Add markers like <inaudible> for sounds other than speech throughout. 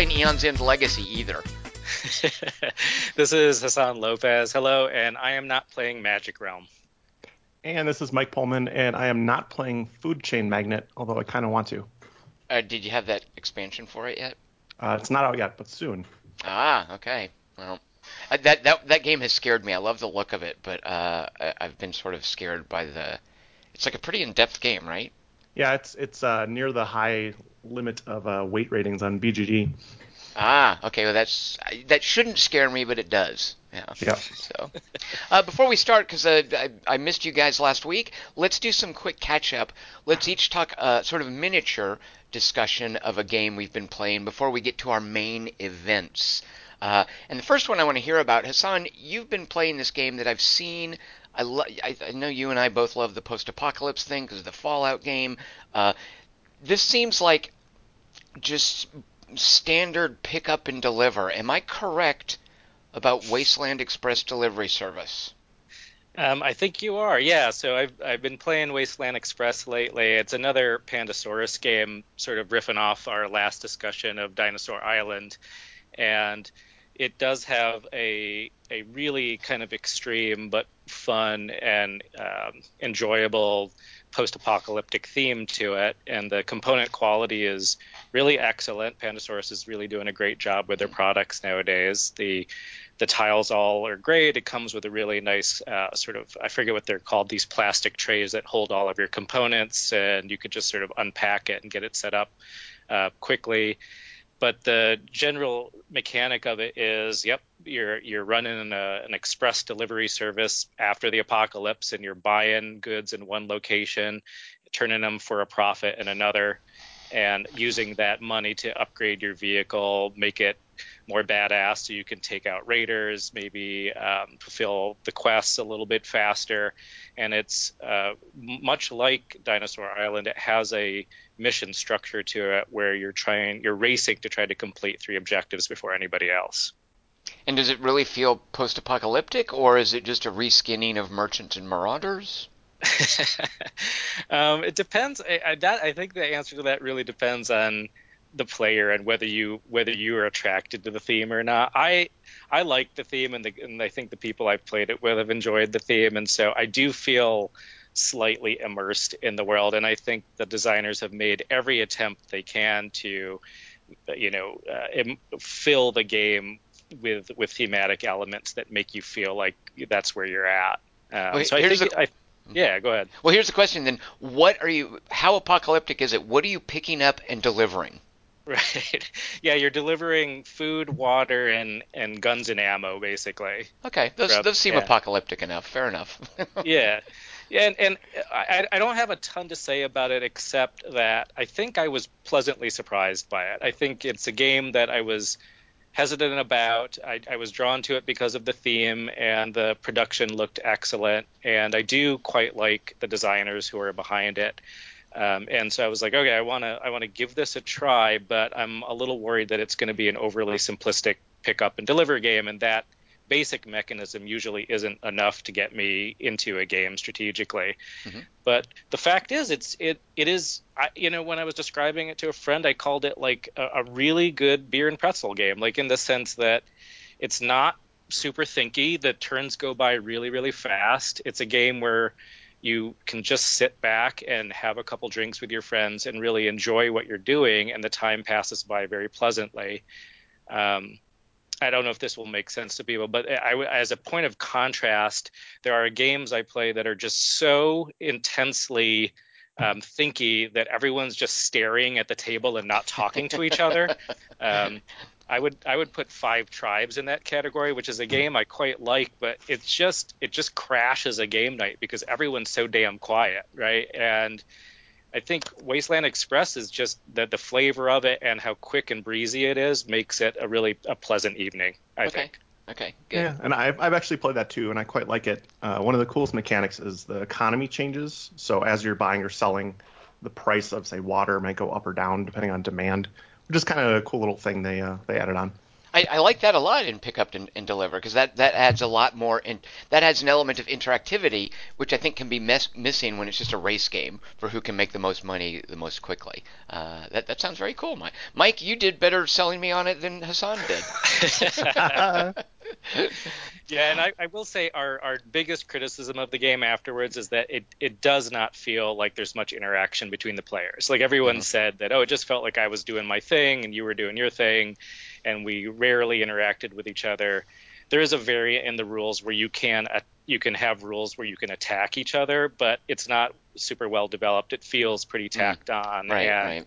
playing Aeon's End Legacy either. <laughs> this is Hassan Lopez. Hello, and I am not playing Magic Realm. And this is Mike Pullman, and I am not playing Food Chain Magnate, although I kind of want to. Uh, did you have that expansion for it yet? Uh, it's not out yet, but soon. Ah, okay. Well, that that that game has scared me. I love the look of it, but uh, I, I've been sort of scared by the. It's like a pretty in-depth game, right? Yeah, it's it's uh, near the high limit of uh, weight ratings on BGG. Ah, okay. Well, that's that shouldn't scare me, but it does. Yeah. Yeah. So, uh, before we start, because uh, I, I missed you guys last week, let's do some quick catch up. Let's each talk uh, sort of miniature discussion of a game we've been playing before we get to our main events. Uh, and the first one I want to hear about, Hassan, you've been playing this game that I've seen. I, lo- I, I know you and I both love the post-apocalypse thing because of the Fallout game. This seems like just standard pick up and deliver. Am I correct about Wasteland Express delivery service? Um, I think you are, yeah. So I've I've been playing Wasteland Express lately. It's another Pandasaurus game, sort of riffing off our last discussion of Dinosaur Island, and it does have a a really kind of extreme but fun and um, enjoyable post-apocalyptic theme to it, and the component quality is really excellent. Pandasaurus is really doing a great job with their products nowadays. The the tiles all are great. It comes with a really nice uh, sort of I forget what they're called these plastic trays that hold all of your components, and you could just sort of unpack it and get it set up uh, quickly but the general mechanic of it is yep you're you're running a, an express delivery service after the apocalypse and you're buying goods in one location turning them for a profit in another and using that money to upgrade your vehicle make it more badass so you can take out raiders maybe um, fulfill the quests a little bit faster. And it's uh, much like dinosaur island it has a mission structure to it where you're trying you're racing to try to complete three objectives before anybody else. And does it really feel post-apocalyptic or is it just a reskinning of merchants and marauders? <laughs> Um, it depends. I, I, that, I think the answer to that really depends on the player and whether you whether you are attracted to the theme or not. I I like the theme and the, and I think the people I've played it with have enjoyed the theme and so I do feel slightly immersed in the world and I think the designers have made every attempt they can to you know uh, fill the game with with thematic elements that make you feel like that's where you're at. Um, well, so I think a, I, yeah, go ahead. Well, here's the question then: What are you? How apocalyptic is it? What are you picking up and delivering? Right. <laughs> Yeah, you're delivering food, water, and and guns and ammo, basically. Okay, those those seem yeah. apocalyptic enough. Fair enough. <laughs> yeah. Yeah, and, and I, I don't have a ton to say about it except that I think I was pleasantly surprised by it. I think it's a game that I was hesitant about. I, I, was drawn to it because of the theme and the production looked excellent, and I do quite like the designers who are behind it. Um, and so I was like, okay, I want to I want to give this a try, but I'm a little worried that it's going to be an overly simplistic pick up and deliver game, and that basic mechanism usually isn't enough to get me into a game strategically. Mm-hmm. But the fact is, it's it it is. I, you know, when I was describing it to a friend, I called it like a, a really good beer and pretzel game, like in the sense that it's not super thinky. The turns go by really really fast. It's a game where you can just sit back and have a couple drinks with your friends and really enjoy what you're doing, and the time passes by very pleasantly. Um, I don't know if this will make sense to people, but I, as a point of contrast, there are games I play that are just so intensely um, thinky that everyone's just staring at the table and not talking to each other. <laughs> Um, I would I would put Five Tribes in that category, which is a game I quite like, but it's just it just crashes a game night because everyone's so damn quiet, right? And I think Wasteland Express is just that the flavor of it and how quick and breezy it is makes it a really a pleasant evening. I okay. think. Okay. Good. Yeah, and I've I've actually played that too, and I quite like it. Uh, one of the coolest mechanics is the economy changes. So as you're buying or selling, the price of say water might go up or down depending on demand which is kind of a cool little thing they uh, they added on. I, I like that a lot in pick up and, and deliver because that, that adds a lot more and that adds an element of interactivity which I think can be mes- missing when it's just a race game for who can make the most money the most quickly. Uh, that that sounds very cool, Mike. Mike, you did better selling me on it than Hassan did. <laughs> <laughs> <laughs> yeah, and I, I, will say our, our biggest criticism of the game afterwards is that it, it does not feel like there's much interaction between the players. Like everyone mm-hmm. said that, oh, it just felt like I was doing my thing and you were doing your thing, and we rarely interacted with each other. There is a variant in the rules where you can uh, you can have rules where you can attack each other, but it's not super well developed. It feels pretty mm. tacked mm. on, right, and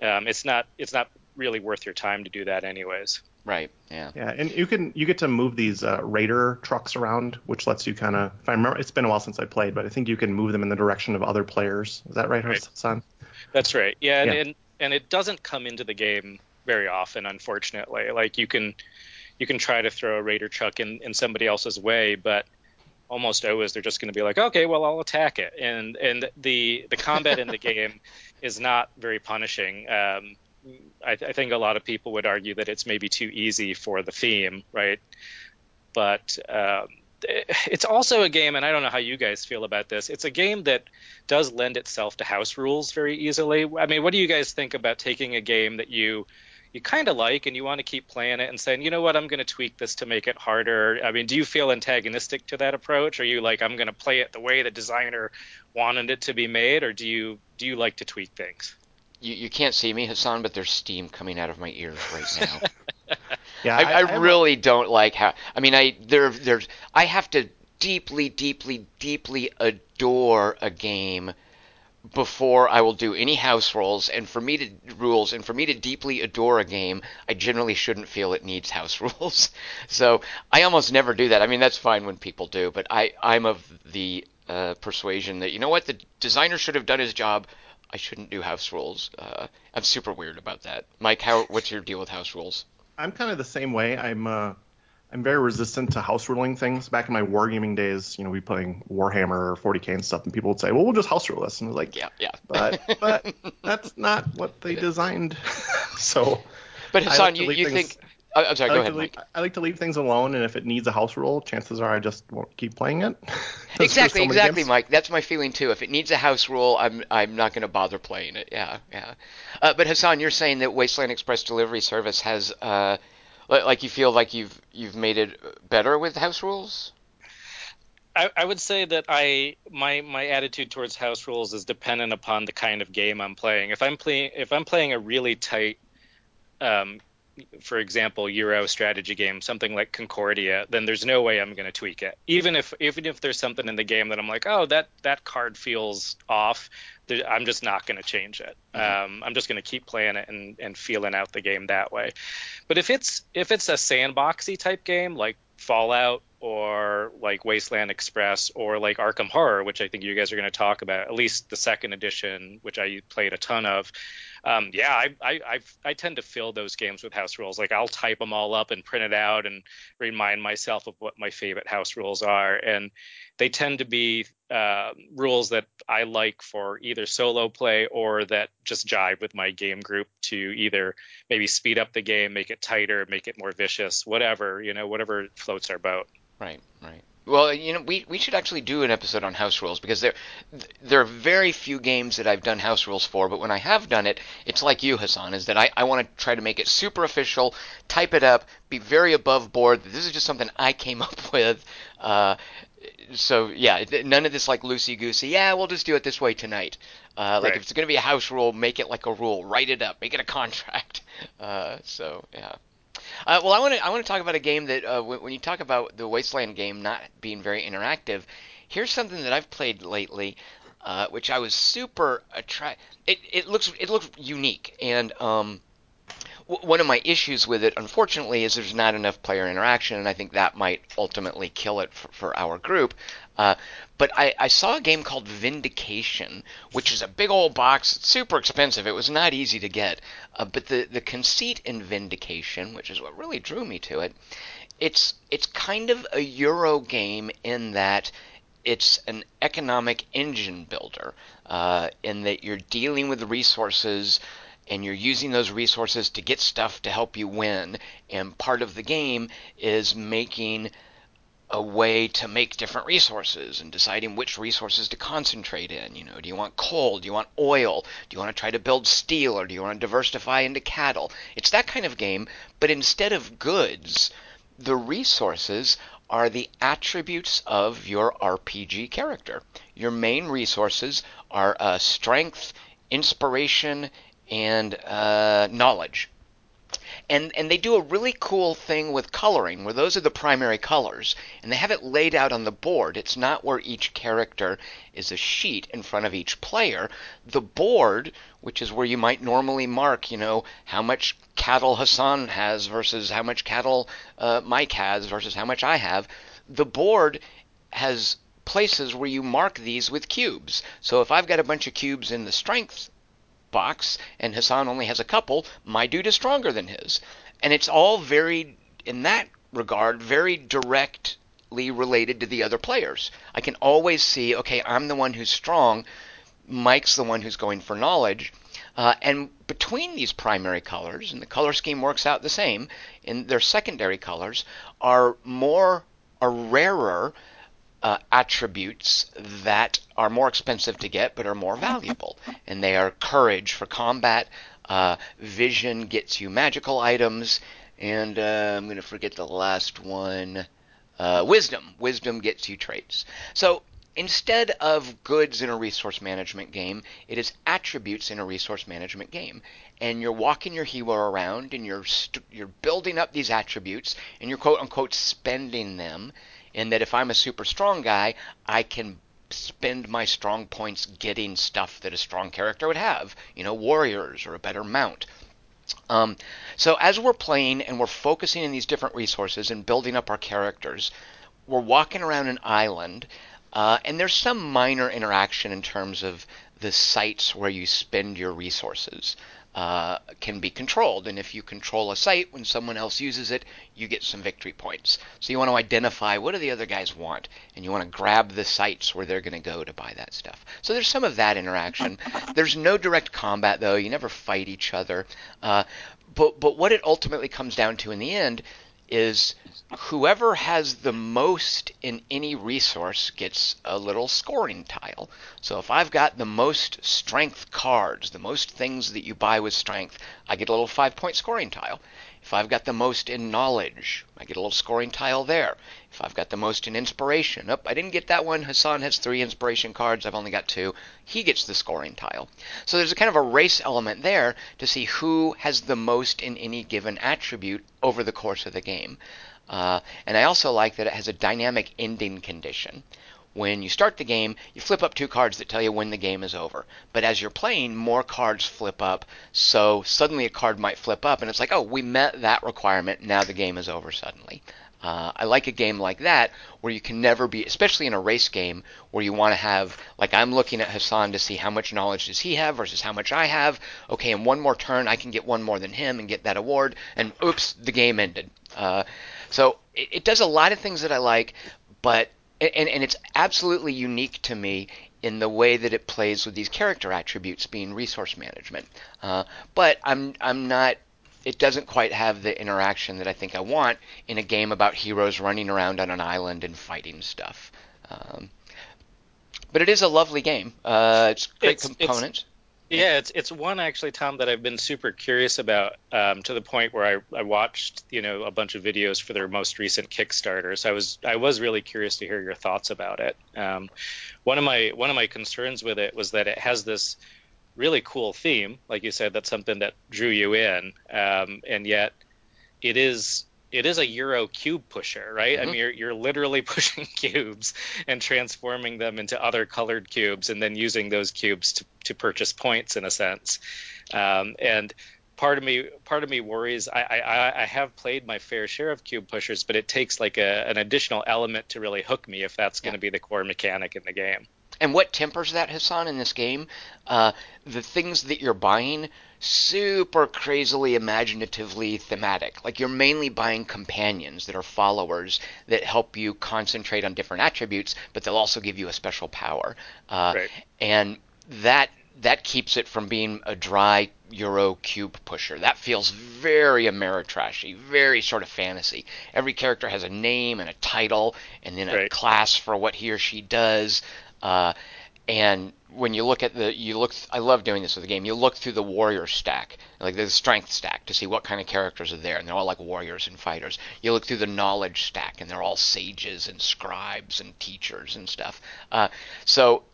right. Um, it's not it's not really worth your time to do that anyways. Right. Yeah. Yeah, and you can you get to move these uh, raider trucks around, which lets you kind of. If I remember, it's been a while since I played, but I think you can move them in the direction of other players. Is that right, right. Hassan? That's right. Yeah, and, and and it doesn't come into the game very often, unfortunately. Like you can you can try to throw a raider truck in in somebody else's way, but almost always they're just going to be like, okay, well I'll attack it, and and the the combat in the <laughs> game is not very punishing. Um, I, I, think a lot of people would argue that it's maybe too easy for the theme, right? But um, <laughs> it's also a game, and I don't know how you guys feel about this. It's a game that does lend itself to house rules very easily. I mean, what do you guys think about taking a game that you you kind of like and you want to keep playing it and saying, you know what, I'm going to tweak this to make it harder. I mean, do you feel antagonistic to that approach? Are you like, I'm going to play it the way the designer wanted it to be made, or do you do you like to tweak things? You, you can't see me, Hassan, but there's steam coming out of my ears right <laughs> now. yeah, I, I, I really a... don't like how. I mean, I there there's I have to deeply, deeply, deeply adore a game before I will do any house rules. And for me to rules, and for me to deeply adore a game, I generally shouldn't feel it needs house <laughs> rules. so I almost never do that. I mean, that's fine when people do, but I I'm of the uh, persuasion that you know what the designer should have done his job I shouldn't do house rules. Uh, I'm super weird about that. Mike, how what's your deal with house rules? I'm kind of the same way. I'm uh, I'm very resistant to house ruling things. Back in my wargaming days, you know, we playing Warhammer or 40k and stuff, and people would say, "Well, we'll just house rule this," and I was like, "Yeah, yeah." But <laughs> but that's not what they designed. <laughs> so. But Hassan, like you, you think Oh, I'm sorry. I go like ahead. Leave, I like to leave things alone, and if it needs a house rule, chances are I just won't keep playing it. <laughs> exactly, so exactly, Mike. That's my feeling too. If it needs a house rule, I'm I'm not going to bother playing it. Yeah, yeah. Uh, but Hassan, you're saying that Wasteland Express Delivery Service has, uh, like, you feel like you've you've made it better with house rules. I, I, would say that I my my attitude towards house rules is dependent upon the kind of game I'm playing. If I'm playing if I'm playing a really tight um, for example, Euro strategy game, something like Concordia, then there's no way I'm going to tweak it. Even if even if there's something in the game that I'm like, oh, that that card feels off, I'm just not going to change it. Mm-hmm. Um, I'm just going to keep playing it and, and feeling out the game that way. But if it's if it's a sandboxy type game like Fallout or like Wasteland Express or like Arkham Horror, which I think you guys are going to talk about, at least the second edition, which I played a ton of um, yeah, I, I, I, I tend to fill those games with house rules. Like I'll type them all up and print it out and remind myself of what my favorite house rules are. And they tend to be uh, rules that I like for either solo play or that just jive with my game group to either maybe speed up the game, make it tighter, make it more vicious, whatever, you know, whatever floats our boat. Right, right. Well, you know, we, we should actually do an episode on house rules because there there are very few games that I've done house rules for, but when I have done it, it's like you, Hassan, is that I, I want to try to make it super official, type it up, be very above board. This is just something I came <laughs> up with. Uh, so yeah, none of this like loosey goosey. Yeah, we'll just do it this way tonight. Uh, like right. if it's going to be a house rule, make it like a rule. Write it up. Make it a <laughs> contract. Uh, so yeah. Uh, well, I want to I want to talk about a game that uh, when, when, you talk about the Wasteland game not being very interactive, here's something that I've played lately, uh, which I was super attract. It it looks it looks unique, and um, w- one of my issues with it, unfortunately, is there's not enough player interaction, and I think that might ultimately kill it for, for our group. Uh, but I, I, saw a game called Vindication, which is a big old box. It's super expensive. It was not easy to get. Uh, but the, the conceit in Vindication, which is what really drew me to it, it's it's kind of a Euro game in that it's an economic engine builder, uh, in that you're dealing with resources and you're using those resources to get stuff to help you win. And part of the game is making a way to make different resources and deciding which resources to concentrate in. You know, do you want coal? Do you want oil? Do you want to try to build steel or do you want to diversify into cattle? It's that kind of game, but instead of goods, the resources are the attributes of your RPG character. Your main resources are uh, strength, inspiration, and uh, knowledge and and they do a really cool thing with coloring where those are the primary colors and they have it laid out on the board. It's not where each character is a sheet in front of each player. The board which is where you might normally mark you know how much cattle hassan has versus how much cattle uh, mike has versus how much i have the board has places where you mark these with cubes. So if i've got a bunch of cubes in the strength box, and Hassan only has a couple, my dude is stronger than his. And it's all very, in that regard, very directly related to the other players. I can always see, okay, I'm the one who's strong, Mike's the one who's going for knowledge. Uh, and between these primary colors, and the color scheme works out the same, in their secondary colors are more, are rarer uh, attributes that are more expensive to get but are more valuable. <laughs> And they are courage for combat, uh, vision gets you magical items, and uh, I'm going to forget the last one. Uh, wisdom. Wisdom gets you traits. So instead of goods in a resource management game, it is attributes in a resource management game. And you're walking your hero around and you're st- you're building up these attributes and you're quote unquote spending them in that if I'm a super strong guy, I can spend my strong points getting stuff that a strong character would have, you know, warriors or a better mount. Um, so as we're playing and we're focusing in these different resources and building up our characters, we're walking around an island, uh, and there's some minor interaction in terms of the sites where you spend your resources uh, can be controlled. And if you control a site, when someone else uses it, you get some victory points. So you want to identify what do the other guys want, and you want to grab the sites where they're going to go to buy that stuff. So there's some of that interaction. <laughs> There's no direct combat though. You never fight each other. Uh, but but what it ultimately comes down to in the end is whoever has the most in any resource gets a little scoring tile. So if I've got the most strength cards, the most things that you buy with strength, I get a little five point scoring tile. If I've got the most in knowledge, I get a little scoring tile there. If I've got the most in inspiration, oh, I didn't get that one. Hassan has three inspiration cards. I've only got two. He gets the scoring tile. So there's a kind of a race element there to see who has the most in any given attribute over the course of the game. Uh, and I also like that it has a dynamic ending condition. When you start the game, you flip up two cards that tell you when the game is over. But as you're playing, more cards flip up, so suddenly a card might flip up, and it's like, oh, we met that requirement, now the game is over suddenly. Uh, I like a game like that where you can never be, especially in a race game where you want to have, like I'm looking at Hassan to see how much knowledge does he have versus how much I have. Okay, in one more turn I can get one more than him and get that award, and oops, the game ended. Uh, so it, it, does a lot of things that I like, but and, and it's absolutely unique to me in the way that it plays with these character attributes being resource management. Uh, but I'm I'm not. It doesn't quite have the interaction that I think I want in a game about heroes running around on an island and fighting stuff. Um, but it is a lovely game. Uh, it's great it's, components. It's, yeah, it's it's one actually, Tom, that I've been super curious about um, to the point where I, I watched you know a bunch of videos for their most recent Kickstarter. So I was I was really curious to hear your thoughts about it. Um, one of my one of my concerns with it was that it has this really cool theme, like you said, that's something that drew you in, um, and yet it is it is a Euro cube pusher, right? Mm-hmm. I mean, you're, you're literally <laughs> pushing cubes and transforming them into other colored cubes, and then using those cubes to, to purchase points in a sense. Um, and part of me part of me worries. I, I I have played my fair share of cube pushers, but it takes like a, an additional element to really hook me if that's going to be the core mechanic in the game. And what tempers that, Hassan, in this game? Uh, the things that you're buying super crazily imaginatively thematic. Like you're mainly buying companions that are followers that help you concentrate on different attributes, but they'll also give you a special power. Uh, right. And that that keeps it from being a dry Euro cube pusher. That feels very Ameritrashy, very sort of fantasy. Every character has a name and a title, and then a Right. class for what he or she does. Uh, and when you look at the, you look. I love doing this with the game. You look through the warrior stack, like the strength stack, to see what kind of characters are there, and they're all like warriors and fighters. You look through the knowledge stack, and they're all sages and scribes and teachers and stuff. Uh, so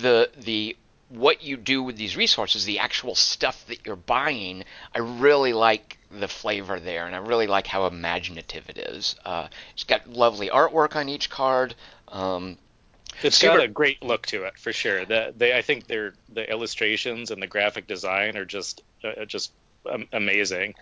the the what you do with these resources, the actual stuff that you're buying, I really like the flavor there, and I really like how imaginative it is. Uh, it's got lovely artwork on each card. Um, It's Super- got a great look to it for sure. The, they, I think they're the illustrations and the graphic design are just uh, just um, amazing.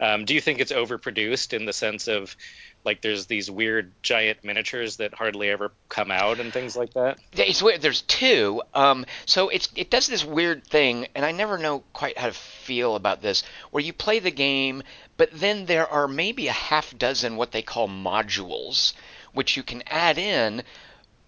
Um, do you think it's overproduced in the sense of like there's these weird giant miniatures that hardly ever come out and things like that? Yeah, It's weird. There's two. Um, so it's it does this weird thing, and I never know quite how to feel about this, where you play the game, but then there are maybe a half dozen what they call modules, which you can add in.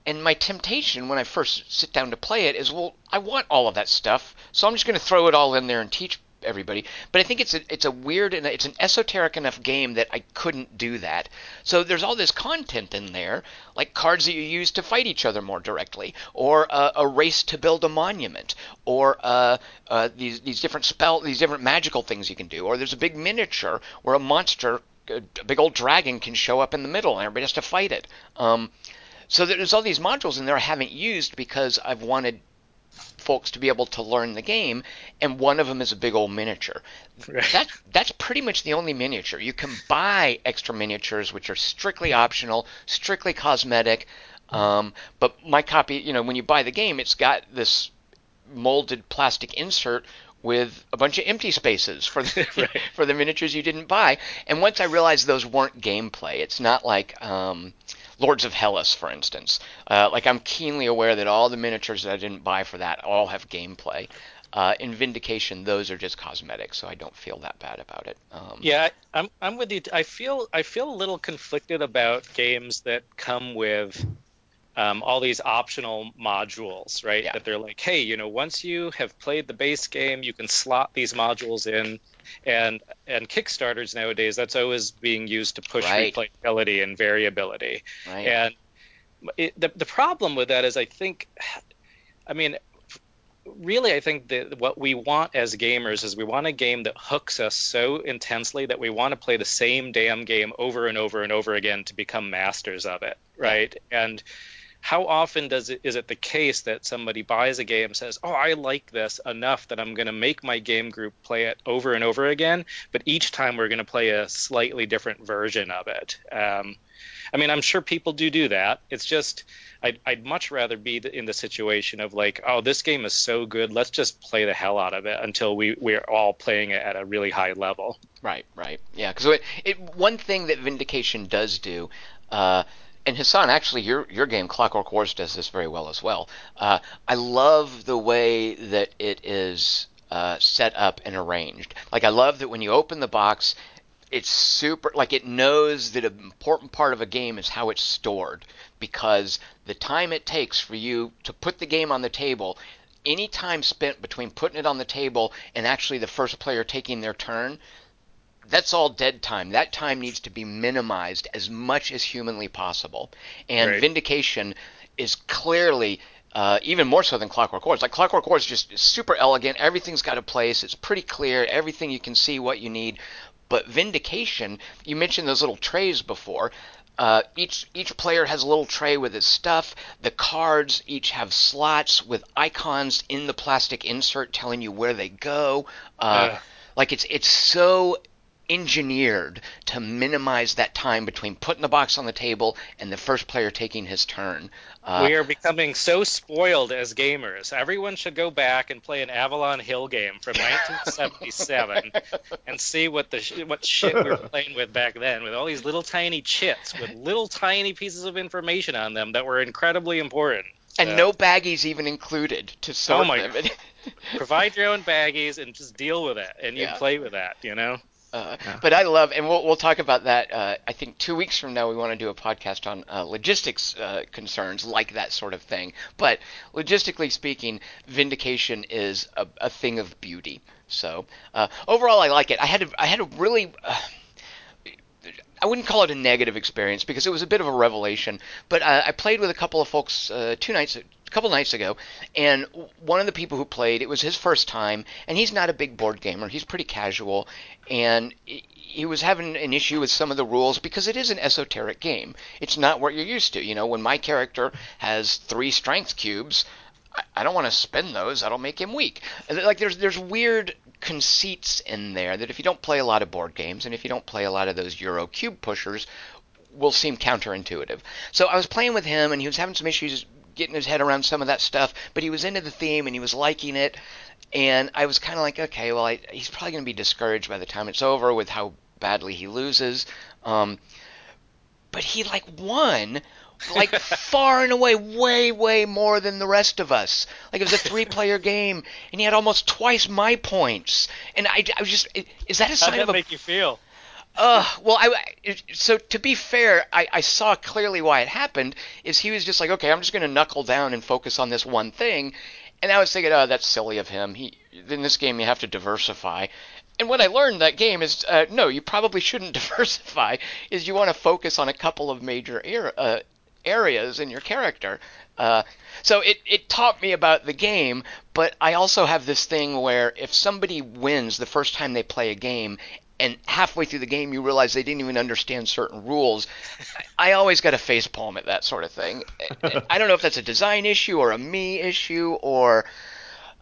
And my temptation when I first sit down to play it is, well, I want all of that stuff, so I'm just going to throw it all in there and teach everybody. But I think it's a it's a weird and it's an esoteric enough game that I couldn't do that. So there's all this content in there, like cards that you use to fight each other more directly, or uh, a race to build a monument, or uh, uh, these these different spell these different magical things you can do, or there's a big miniature where a monster, a big old dragon, can show up in the middle and everybody has to fight it. Um, so there's all these modules in there I haven't used because I've wanted folks to be able to learn the game, and one of them is a big old miniature. Right. That that's pretty much the only miniature. You can buy extra miniatures, which are strictly optional, strictly cosmetic. Um, but my copy, you know, when you buy the game, it's got this molded plastic insert with a bunch of empty spaces for the <laughs> Right. for the miniatures you didn't buy. And once I realized those weren't gameplay, it's not like um, Lords of Hellas, for instance. Uh, like I'm keenly aware that all the miniatures that I didn't buy for that all have gameplay. Uh, in Vindication, those are just cosmetic, so I don't feel that bad about it. Um, Yeah, I'm I'm with you. I feel I feel a little conflicted about games that come with um, all these optional modules, right? Yeah. That they're like, hey, you know, once you have played the base game, you can slot these modules in, and and Kickstarters nowadays, that's always being used to push Right. replayability and variability. right. And it, the the problem with that is, I think, I mean, really, I think that what we want as gamers is we want a game that hooks us so intensely that we want to play the same damn game over and over and over again to become masters of it, right? And how often does it is it the case that somebody buys a game says, "Oh, I like this enough that I'm going to make my game group play it over and over again," but each time we're going to play a slightly different version of it. Um, I mean, I'm sure people do do that. It's just I'd, I'd much rather be in the situation of like, oh, this game is so good, let's just play the hell out of it until we we're all playing it at a really high level. Right, right, yeah. Because one thing that Vindication does do, uh, and Hassan, actually, your your game Clockwork Wars does this very well as well. Uh, I love the way that it is uh, set up and arranged. Like I love that when you open the box, it's super like it knows that an important part of a game is how it's stored because the time it takes for you to put the game on the table any time spent between putting it on the table and actually the first player taking their turn that's all dead time. That time needs to be minimized as much as humanly possible. And Right. Vindication is clearly uh, even more so than Clockwork Wars. Like Clockwork Wars, is just super elegant. Everything's got a place. It's pretty clear. Everything you can see what you need. But Vindication, you mentioned those little trays before. Uh, each each player has a little tray with his stuff. The cards each have slots with icons in the plastic insert telling you where they go. Uh, like it's it's so engineered to minimize that time between putting the box on the table and the first player taking his turn. Uh, we are becoming so spoiled as gamers. Everyone should go back and play an Avalon Hill game from 1977 <laughs> and see what the sh- what shit we were playing with back then, with all these little tiny chits with little tiny pieces of information on them that were incredibly important. and So, no baggies even included to sort Oh my them. <laughs> provide your own baggies and just deal with it, and you Yeah. play with that, you know. Uh, But I love, and we'll we'll talk about that. Uh, I think two weeks from now we want to do a podcast on uh, logistics uh, concerns like that sort of thing. But logistically speaking, Vindication is a, a thing of beauty. So uh, overall, I like it. I had a, I had a really uh, I wouldn't call it a negative experience because it was a bit of a revelation. But uh, I played with a couple of folks uh, two nights, a couple nights ago, and one of the people who played, it was his first time, and he's not a big board gamer. He's pretty casual, and he was having an issue with some of the rules because it is an esoteric game. It's not what you're used to. You know, when my character has three strength cubes, I don't want to spend those. That'll make him weak. Like there's there's weird conceits in there that if you don't play a lot of board games and if you don't play a lot of those Euro cube pushers, will seem counterintuitive. So I was playing with him and he was having some issues getting his head around some of that stuff, but he was into the theme and he was liking it. And I was kind of like, okay, well, I, he's probably going to be discouraged by the time it's over with how badly he loses. Um, but he like won like far and away, way, way more than the rest of us. Like it was a three-player <laughs> game, and he had almost twice my points. And I, I was just, is that a sign How'd that of a? make you feel? Uh, well, I so to be fair, I, I saw clearly why it happened. Is he was just like, okay, I'm just going to knuckle down and focus on this one thing, and I was thinking, oh, that's silly of him. He in this game you have to diversify. And what I learned that game is, uh, no, you probably shouldn't <laughs> diversify. Is you want to focus on a couple of major era, uh, areas in your character. Uh, so it, it taught me about the game, but I also have this thing where if somebody wins the first time they play a game and halfway through the game you realize they didn't even understand certain rules, I always got a face palm at that sort of thing. I don't know if that's a design issue or a me issue or.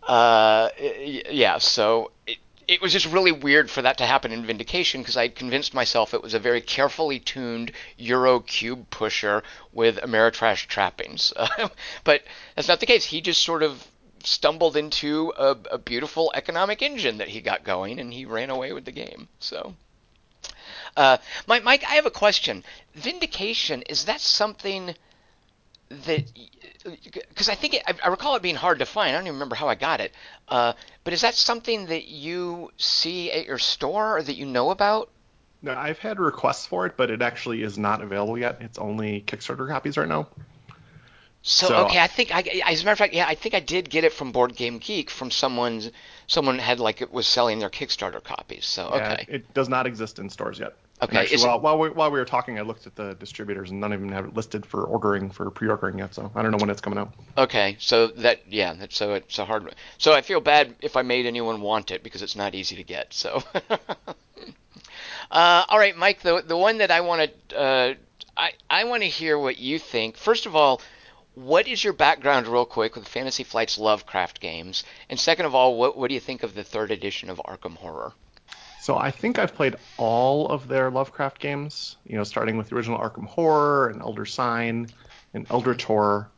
Uh, yeah, so it, it was just really weird for that to happen in Vindication because I'd convinced myself it was a very carefully tuned Euro cube pusher with Ameritrash trappings. <laughs> but that's not the case. He just sort of stumbled into a, a, beautiful economic engine that he got going and he ran away with the game. So. Uh, Mike, Mike, I have a question. Vindication is that something that because I think it, I, I, recall it being hard to find. I don't even remember how I got it. Uh, but is that something that you see at your store or that you know about? No, I've had requests for it, but it actually is not available yet. It's only Kickstarter copies right now. So, so okay, I think I, as a matter of fact, yeah, I think I did get it from Board Game Geek from someone's. Someone had like it was selling their Kickstarter copies. So okay, yeah, it does not exist in stores yet. Okay. Actually, while, while, we, while we were talking, I looked at the distributors, and none of them have it listed for ordering for pre-ordering yet. So I don't know when it's coming out. Okay, so that yeah, that, so it's a hard. So I feel bad if I made anyone want it because it's not easy to get. So. <laughs> uh, all right, Mike. The the one that I want to uh, I I want to hear what you think. First of all, what is your background, real quick, with Fantasy Flight's Lovecraft games? And second of all, what what do you think of the third edition of Arkham Horror? So I think I've played all of their Lovecraft games, you know, starting with the original Arkham Horror and Elder Sign and Eldritch Horror,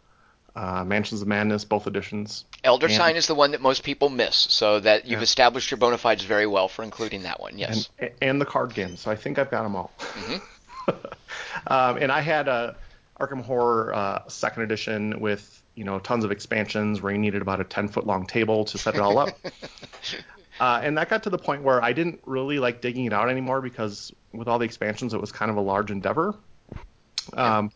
uh, Mansions of Madness, both editions. Elder and, Sign is the one that most people miss, so that you've yeah. established your bona fides very well for including that one. Yes. And, and the card games, so I think I've got them all. Mm-hmm. <laughs> um, and I had a Arkham Horror uh, second edition with you know tons of expansions where you needed about a 10 foot long table to set it all up. <laughs> Uh, and that got to the point where I didn't really like digging it out anymore because with all the expansions, it was kind of a large endeavor. Um,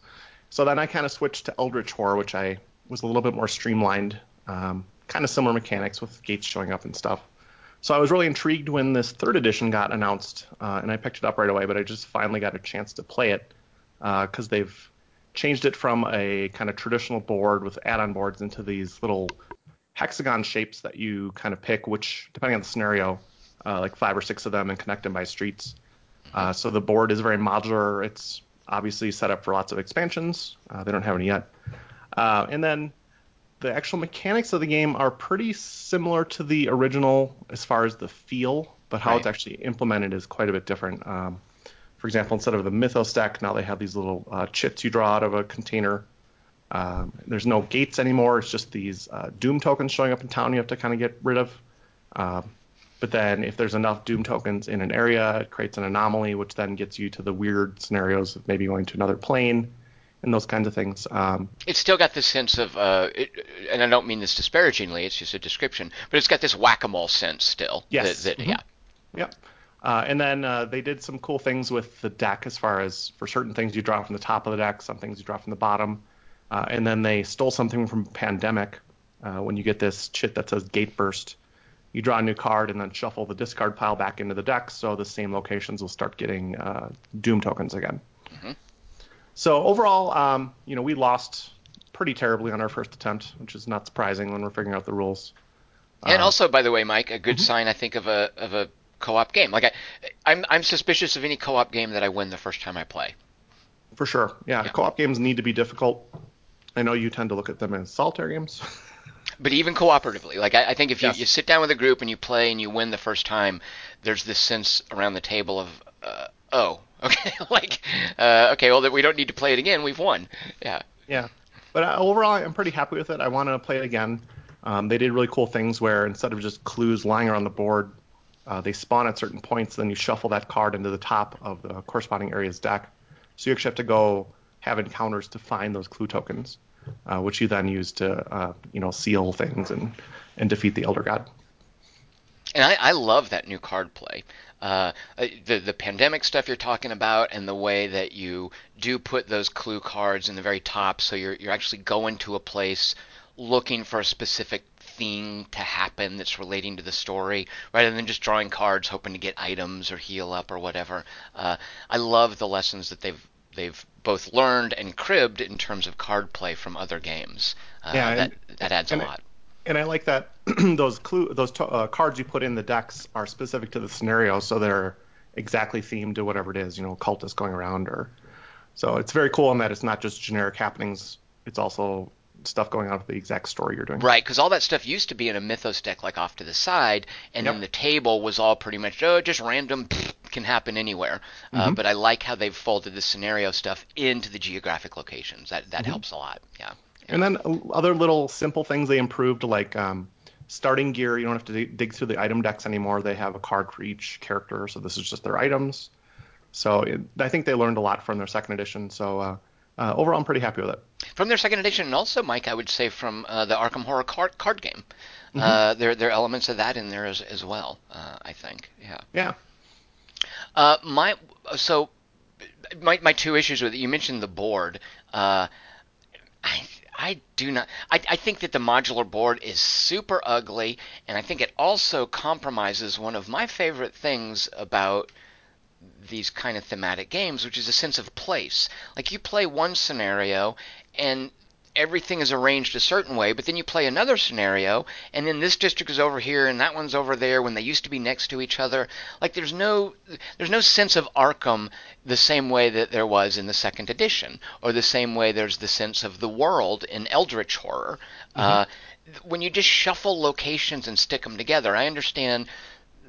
so then I kind of switched to Eldritch Horror, which I was a little bit more streamlined, um, kind of similar mechanics with gates showing up and stuff. So I was really intrigued when this third edition got announced, uh, and I picked it up right away. But I just finally got a chance to play it because uh, they've changed it from a kind of traditional board with add-on boards into these little hexagon shapes that you kind of pick, which depending on the scenario, uh, like five or six of them, and connect them by streets. Uh, so the board is very modular. It's obviously set up for lots of expansions. Uh, they don't have any yet. Uh, and then the actual mechanics of the game are pretty similar to the original as far as the feel, but how right. it's actually implemented is quite a bit different. Um, for example, instead of the Mythos deck, now they have these little uh, chits you draw out of a container um, there's no gates anymore. It's just these uh, Doom tokens showing up in town you have to kind of get rid of. Um, but then if there's enough Doom tokens in an area, it creates an anomaly, which then gets you to the weird scenarios of maybe going to another plane and those kinds of things. Um, it's still got this sense of, uh, it, and I don't mean this disparagingly, it's just a description, but it's got this whack-a-mole sense still. Yes. That, that, mm-hmm. Yeah. Yep. Uh, and then uh, they did some cool things with the deck as far as for certain things you draw from the top of the deck, some things you draw from the bottom. Uh, and then they stole something from Pandemic uh, when you get this chit that says Gate Burst. You draw a new card and then shuffle the discard pile back into the deck, so the same locations will start getting uh, Doom tokens again. Mm-hmm. So overall, um, you know, we lost pretty terribly on our first attempt, which is not surprising when we're figuring out the rules. And uh, also, by the way, Mike, a good mm-hmm. sign I think of a of a co-op game. Like I, I'm I'm suspicious of any co-op game that I win the first time I play. For sure, yeah. yeah. Co-op games need to be difficult. I know you tend to look at them as solitaire games. <laughs> but even cooperatively, like I, I think if you, yes. you sit down with a group and you play and you win the first time, there's this sense around the table of, uh, oh, <laughs> okay, like, uh, okay, well, we don't need to play it again. We've won. Yeah. Yeah. But uh, overall, I'm pretty happy with it. I want to play it again. Um, they did really cool things where instead of just clues lying around the board, uh, they spawn at certain points. Then you shuffle that card into the top of the corresponding area's deck. So you actually have to go have encounters to find those clue tokens, uh, which you then use to uh, you know seal things and and defeat the Elder God. And I, I love that new card play. Uh, uh, the the pandemic stuff you're talking about, and the way that you do put those clue cards in the very top, so you're you're actually going to a place looking for a specific thing to happen that's relating to the story, rather than just drawing cards hoping to get items or heal up or whatever. Uh, I love the lessons that they've they've both learned and cribbed in terms of card play from other games. Uh, yeah, that and, that adds a lot. and I like that <clears throat> those clue those to, uh, cards you put in the decks are specific to the scenario, so they're exactly themed to whatever it is. You know, cultists going around, or so it's very cool in that it's not just generic happenings. It's also stuff going on with the exact story you're doing. Right, because all that stuff used to be in a Mythos deck, like off to the side, and yep. then the table was all pretty much oh, just random, can happen anywhere. Uh, mm-hmm. Uh, but I like how they've folded the scenario stuff into the geographic locations. That that mm-hmm. helps a lot. Yeah. And then other little simple things they improved, like um, starting gear. You don't have to dig through the item decks anymore. They have a card for each character, so this is just their items. So it, I think they learned a lot from their second edition. So uh, uh, overall, I'm pretty happy with it. From their second edition, and also, Mike, I would say from uh, the Arkham Horror card, card game. Mm-hmm. Uh, there, there are elements of that in there as, as well. Uh, I think. Yeah. Yeah. Uh, my so my my two issues with it. You mentioned the board. Uh, I I do not. I, I think that the modular board is super ugly, and I think it also compromises one of my favorite things about these kind of thematic games, which is a sense of place. Like you play one scenario and everything is arranged a certain way, but then you play another scenario and then this district is over here and that one's over there when they used to be next to each other. Like there's no there's no sense of Arkham the same way that there was in the second edition, or the same way there's the sense of the world in Eldritch horror. Mm-hmm. Uh, when you just shuffle locations and stick them together, I understand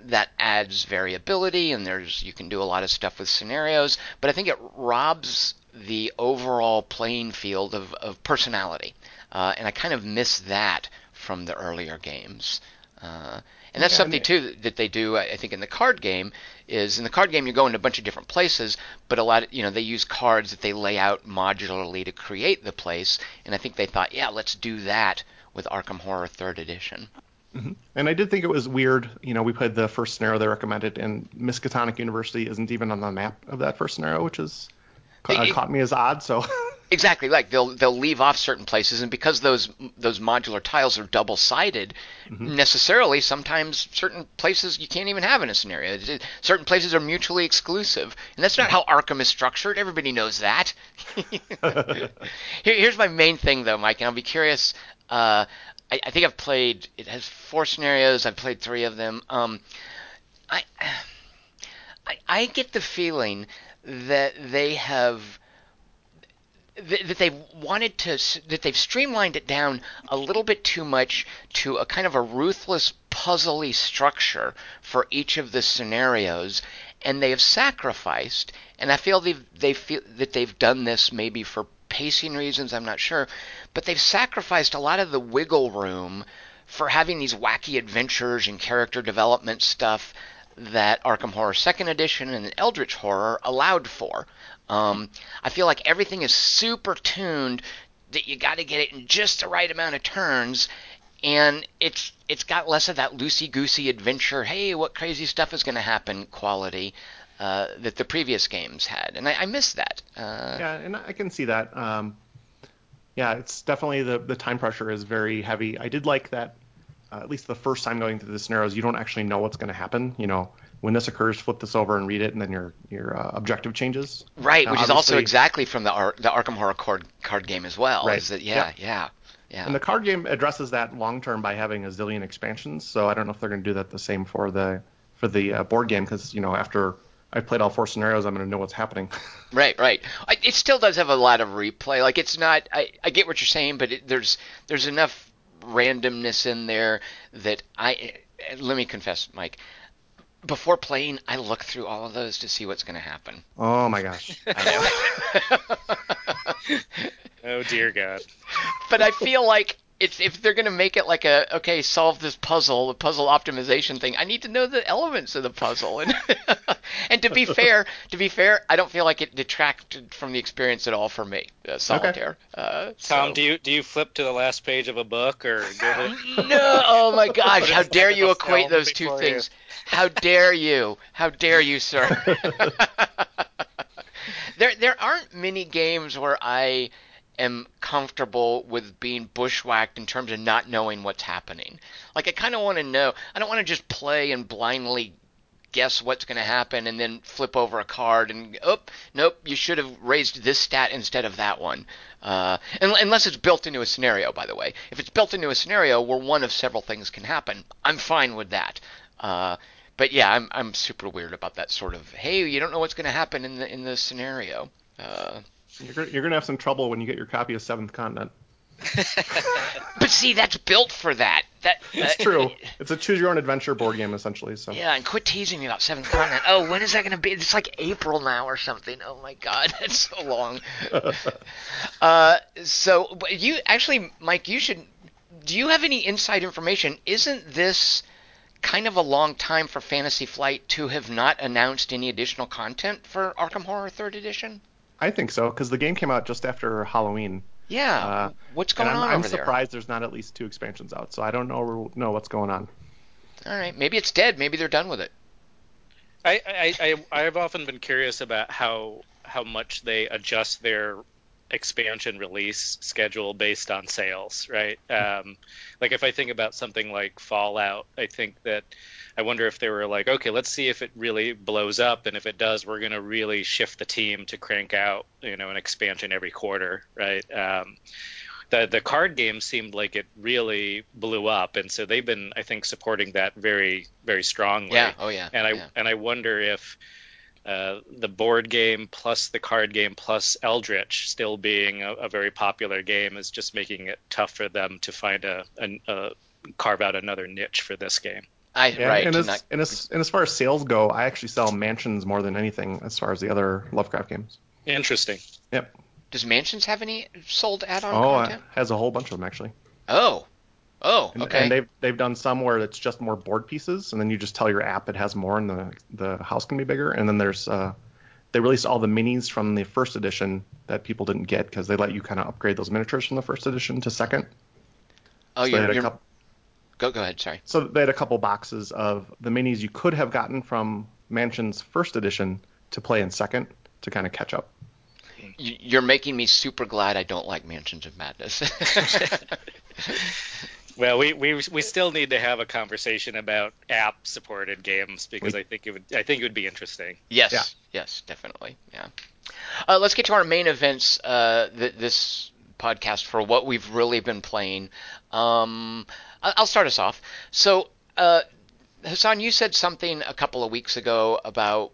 that adds variability and there's you can do a lot of stuff with scenarios, but I think it robs the overall playing field of, of personality. Uh, and I kind of miss that from the earlier games. Uh, and that's yeah, something too that they do. I think in the card game is in the card game you go into a bunch of different places, but a lot of, you know they use cards that they lay out modularly to create the place. And I think they thought, yeah, let's do that with Arkham Horror Third Edition. Mm-hmm. And I did think it was weird. You know, we played the first scenario they recommended, and Miskatonic University isn't even on the map of that first scenario, which is uh, caught me as odd. So <laughs> exactly, like they'll they'll leave off certain places, and because those those modular tiles are double sided, mm-hmm. necessarily sometimes certain places you can't even have in a scenario. Certain places are mutually exclusive, and that's not how Arkham is structured. Everybody knows that. <laughs> Here, here's my main thing, though, Mike, and I'll be curious. Uh, I, I, think I've played. It has four scenarios. I've played three of them. Um, I, I, I get the feeling that they have that they've wanted to that they've streamlined it down a little bit too much to a kind of a ruthless puzzly structure for each of the scenarios and they have sacrificed and I feel they they feel that they've done this maybe for pacing reasons I'm not sure but they've sacrificed a lot of the wiggle room for having these wacky adventures and character development stuff that Arkham Horror Second Edition and Eldritch Horror allowed for. Um, I feel like everything is super tuned that you got to get it in just the right amount of turns, and it's it's got less of that loosey goosey adventure. Hey, what crazy stuff is going to happen? Quality. Uh, that the previous games had, and I, I miss that. Uh, yeah, and I can see that. Um, yeah, it's definitely the the time pressure is very heavy. I did like that. Uh, at least the first time going through the scenarios, you don't actually know what's going to happen. You know, when this occurs, flip this over and read it, and then your your uh, objective changes. Right, now, which is also exactly from the Ar- the Arkham Horror card, card game as well. Right. That, yeah, yep. yeah, yeah. And the card game addresses that long term by having a zillion expansions. So I don't know if they're going to do that the same for the for the uh, board game because you know after I've played all four scenarios, I'm going to know what's happening. <laughs> right, right. I, it still does have a lot of replay. Like it's not. I, I get what you're saying, but it, there's there's enough randomness in there that I. Let me confess, Mike. Before playing, I look through all of those to see what's going to happen. Oh my gosh! <laughs> I know. <laughs> oh dear God! But I feel like it's if they're going to make it like a okay, solve this puzzle, the puzzle optimization thing. I need to know the elements of the puzzle, and <laughs> and to be fair, to be fair, I don't feel like it detracted from the experience at all for me. Uh, solitaire. Okay. Uh, Tom, so. do you do you flip to the last page of a book or <laughs> no? Oh my gosh! How dare you equate those two things? You. How dare you? How dare you, sir? <laughs> there there aren't many games where I am comfortable with being bushwhacked in terms of not knowing what's happening. Like I kind of want to know. I don't want to just play and blindly guess what's going to happen and then flip over a card and oh nope you should have raised this stat instead of that one uh, unless it's built into a scenario by the way if it's built into a scenario where one of several things can happen i'm fine with that uh, but yeah i'm i'm super weird about that sort of hey you don't know what's going to happen in the in the scenario uh, you're gonna, you're gonna have some trouble when you get your copy of Seventh Continent. <laughs> but see, that's built for that. That it's uh, true. It's a choose your own adventure board game essentially. So yeah, and quit teasing me about Seventh Continent. Oh, when is that gonna be? It's like April now or something. Oh my God, <laughs> that's so long. <laughs> uh, so you actually, Mike, you should. Do you have any inside information? Isn't this kind of a long time for Fantasy Flight to have not announced any additional content for Arkham Horror Third Edition? I think so because the game came out just after Halloween. Yeah. Uh, what's going I'm, on I'm over surprised there? there's not at least two expansions out, so I don't know know what's going on. All right, maybe it's dead. Maybe they're done with it. I I, I I've often been curious about how how much they adjust their expansion release schedule based on sales, right? Um, like if I think about something like Fallout, I think that I wonder if they were like, okay, let's see if it really blows up, and if it does, we're going to really shift the team to crank out, you know, an expansion every quarter, right? Um, the the card game seemed like it really blew up, and so they've been, I think, supporting that very very strongly. Yeah. Oh yeah. And I yeah. and I wonder if uh, the board game plus the card game plus Eldritch still being a, a, very popular game is just making it tough for them to find a, a, a carve out another niche for this game. I yeah, right. And as, not... and, as, and as far as sales go, I actually sell mansions more than anything as far as the other Lovecraft games. Interesting. Yep. Does mansions have any sold add-on oh, content? Oh, has a whole bunch of them actually. Oh, Oh, okay. And, and, they've they've done some where it's just more board pieces, and then you just tell your app it has more, and the the house can be bigger. And then there's uh, they released all the minis from the first edition that people didn't get because they let you kind of upgrade those miniatures from the first edition to second. Oh, so you're, you're... Couple... go go ahead. Sorry. So they had a couple boxes of the minis you could have gotten from Mansion's first edition to play in second to kind of catch up. You're making me super glad I don't like Mansions of Madness. <laughs> <laughs> Well, we, we we still need to have a conversation about app supported games because we, I think it would I think it would be interesting. Yes, yeah. yes, definitely. Yeah. Uh, let's get to our main events. Uh, th- this podcast for what we've really been playing. Um, I'll start us off. So, uh, Hassan, you said something a couple of weeks ago about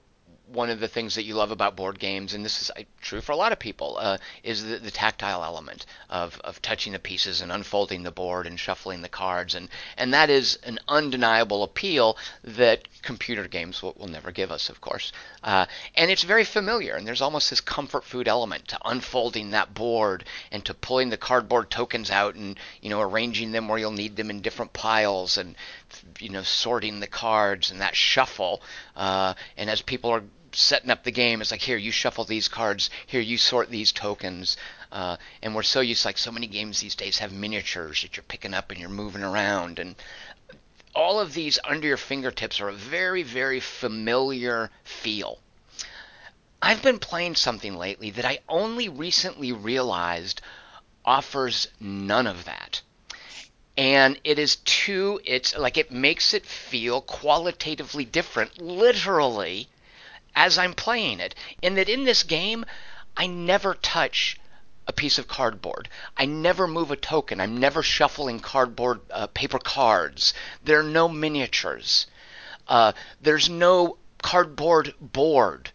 one of the things that you love about board games, and this is true for a lot of people, uh, is the, the, tactile element of, of touching the pieces and unfolding the board and shuffling the cards, and and that is an undeniable appeal that computer games will, will never give us, of course. Uh, and it's very familiar, and there's almost this comfort food element to unfolding that board and to pulling the cardboard tokens out and you know arranging them where you'll need them in different piles and you know sorting the cards and that shuffle. Uh, and as people are setting up the game. It's like here you shuffle these cards, here you sort these tokens, uh, and we're so used like so many games these days have miniatures that you're picking up and you're moving around, and all of these under your fingertips are a very very familiar feel. I've been playing something lately that I only recently realized offers none of that and it is too it's like it makes it feel qualitatively different literally as i'm playing it in that in this game i never touch a piece of cardboard. I never move a token. I'm never shuffling cardboard uh, paper cards. There are no miniatures. Uh, there's no cardboard board.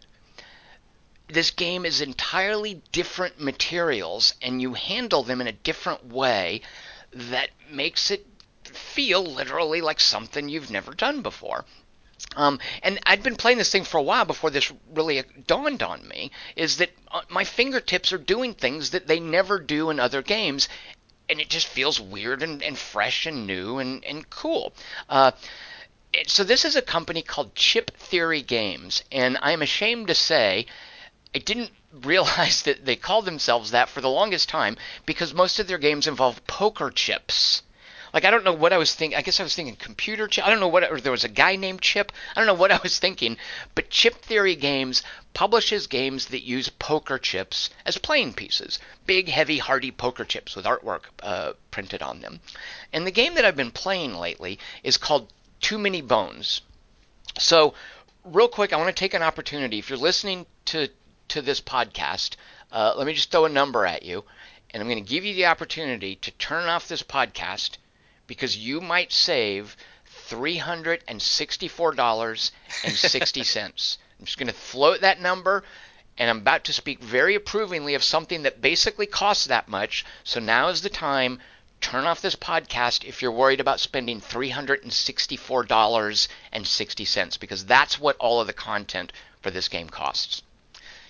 This game is entirely different materials and you handle them in a different way that makes it feel literally like something you've never done before. Um, and I'd been playing this thing for a while before this really dawned on me. Is that uh, my fingertips are doing things that they never do in other games, and it just feels weird and, and fresh and new and, and cool. Uh, so this is a company called Chip Theory Games, and I'm ashamed to say I didn't <laughs> realize that they called themselves that for the longest time because most of their games involve poker chips. Like I don't know what I was thinking. I guess I was thinking computer chip. I don't know what. Or there was a guy named Chip. I don't know what I was thinking. But Chip Theory Games publishes games that use poker chips as playing pieces, big, heavy, hardy poker chips with artwork uh, printed on them. And the game that I've been playing lately is called Too Many Bones. So, real quick, I want to take an opportunity. If you're listening to to this podcast, uh, let me just throw a number at you, and I'm going to give you the opportunity to turn off this podcast because you might save $364.60. <laughs> I'm just going to float that number, and I'm about to speak very approvingly of something that basically costs that much. So now is the time. Turn off this podcast if you're worried about spending $364.60 because that's what all of the content for this game costs.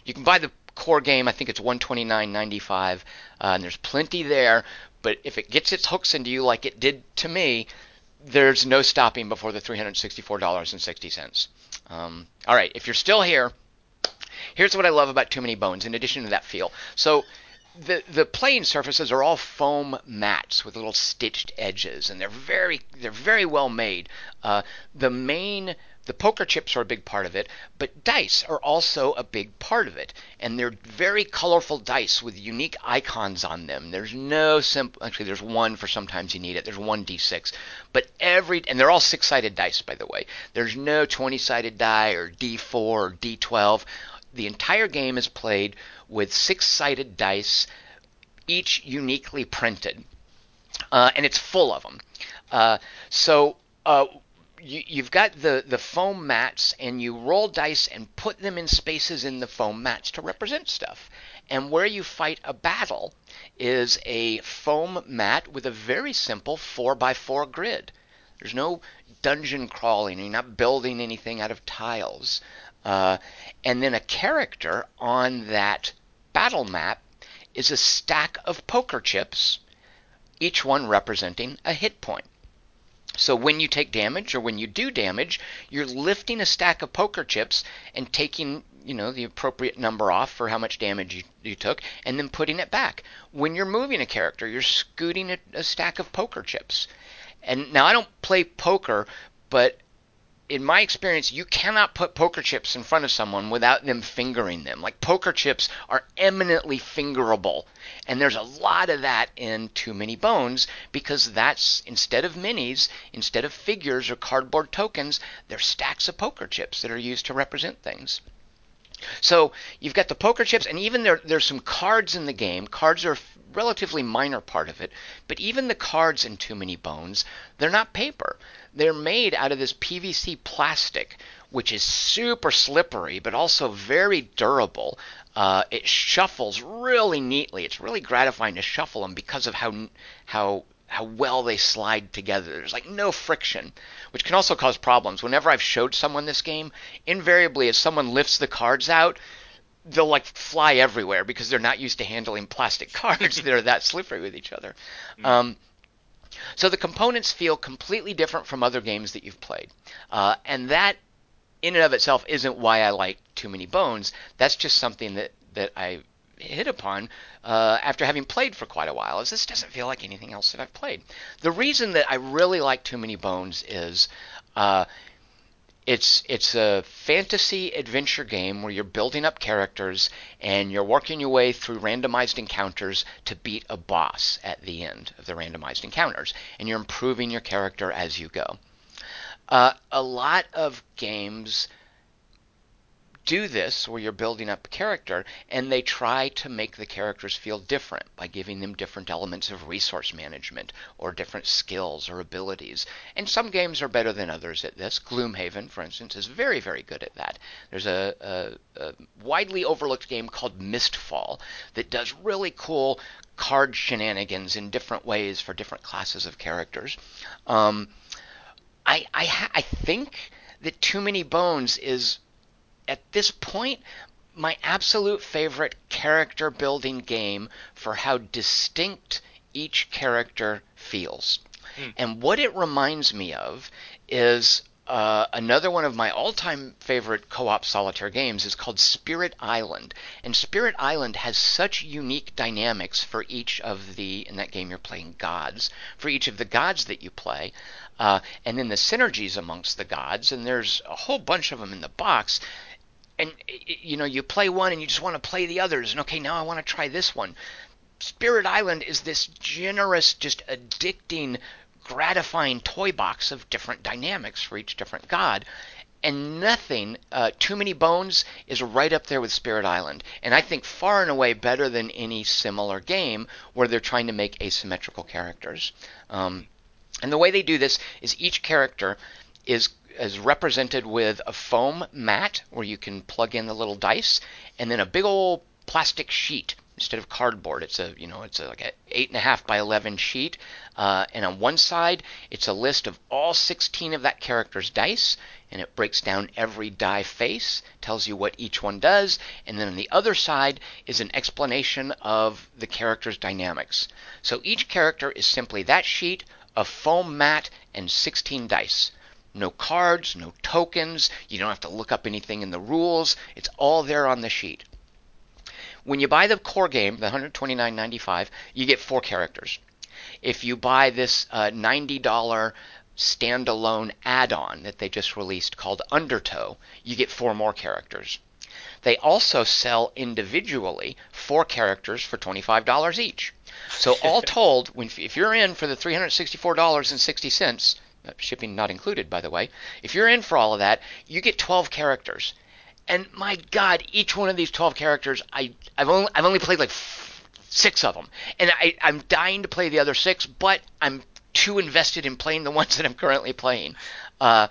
You can buy the core game. I think it's 129.95, uh, and there's plenty there. But if it gets its hooks into you like it did to me, there's no stopping before the $364.60. Um, all right, if you're still here, here's what I love about Too Many Bones. In addition to that feel, so the the playing surfaces are all foam mats with little stitched edges, and they're very they're very well made. Uh, the main the poker chips are a big part of it, but dice are also a big part of it. And they're very colorful dice with unique icons on them. There's no simple, actually, there's one for sometimes you need it. There's one d6. But every, and they're all six sided dice, by the way. There's no 20 sided die or d4 or d12. The entire game is played with six sided dice, each uniquely printed. Uh, and it's full of them. Uh, so, uh, you, have got the, the foam mats and you roll dice and put them in spaces in the foam mats to represent stuff. And where you fight a battle is a foam mat with a very simple 4x4 grid. There's no dungeon crawling, you're not building anything out of tiles. Uh, and then a character on that battle map is a stack of poker chips, each one representing a hit point. So when you take damage or when you do damage, you're lifting a stack of poker chips and taking, you know, the appropriate number off for how much damage you, you took and then putting it back. When you're moving a character, you're scooting a, a stack of poker chips. And now I don't play poker, but in my experience, you cannot put poker chips in front of someone without them fingering them. Like poker chips are eminently fingerable. And there's a lot of that in Too Many Bones because that's instead of minis, instead of figures or cardboard tokens, they're stacks of poker chips that are used to represent things. So you've got the poker chips, and even there, there's some cards in the game. Cards are a relatively minor part of it, but even the cards in Too Many Bones, they're not paper. They're made out of this PVC plastic, which is super slippery, but also very durable. Uh, it shuffles really neatly. It's really gratifying to shuffle them because of how how how well they slide together. There's like no friction, which can also cause problems. Whenever I've showed someone this game, invariably if someone lifts the cards out, they'll like fly everywhere because they're not used to handling plastic <laughs> cards that are that slippery with each other. Mm. Um, so the components feel completely different from other games that you've played, uh, and that in and of itself isn't why I like Too Many Bones, that's just something that that I hit upon uh, after having played for quite a while. Is this doesn't feel like anything else that I've played. The reason that I really like Too Many Bones is. Uh, it's it's a fantasy adventure game where you're building up characters and you're working your way through randomized encounters to beat a boss at the end of the randomized encounters, and you're improving your character as you go. Uh, a lot of games do this where you're building up a character and they try to make the characters feel different by giving them different elements of resource management or different skills or abilities. And some games are better than others at this. Gloomhaven, for instance, is very, very good at that. There's a, a, a widely overlooked game called Mistfall that does really cool card shenanigans in different ways for different classes of characters. Um, I, I, I think that Too Many Bones is at this point my absolute favorite character building game for how distinct each character feels. Mm. And what it reminds me of is uh, another one of my all-time favorite co-op solitaire games is called Spirit Island, and Spirit Island has such unique dynamics for each of the in that game you're playing gods for each of the gods that you play, uh, and then the synergies amongst the gods, and there's a whole bunch of them in the box. And you know you play one and you just want to play the others and okay now i want to try this one. Spirit island is this generous just addicting gratifying toy box of different dynamics for each different god. And nothing uh, too many bones is right up there with spirit island. And i think far and away better than any similar game where they're trying to make asymmetrical characters. Um, and the way they do this is each character is is represented with a foam mat where you can plug in the little dice, and then a big old plastic sheet instead of cardboard. It's a you know it's a, like an eight and a half by eleven sheet, uh, and on one side it's a list of all 16 of that character's dice, and it breaks down every die face, tells you what each one does, and then on the other side is an explanation of the character's dynamics. So each character is simply that sheet, a foam mat, and 16 dice. No cards, no tokens. You don't have to look up anything in the rules. It's all there on the sheet. When you buy the core game, the $129.95, you get four characters. If you buy this uh, $90 standalone add-on that they just released called Undertow, you get four more characters. They also sell individually four characters for $25 each. So <laughs> all told, when, if you're in for the $364.60, uh, shipping not included, by the way. If you're in for all of that, you get 12 characters. And my God, each one of these 12 characters, I, I've only I've only played like f- six of them, and I, I'm dying to play the other six, but I'm too invested in playing the <laughs> ones that I'm currently playing. Uh,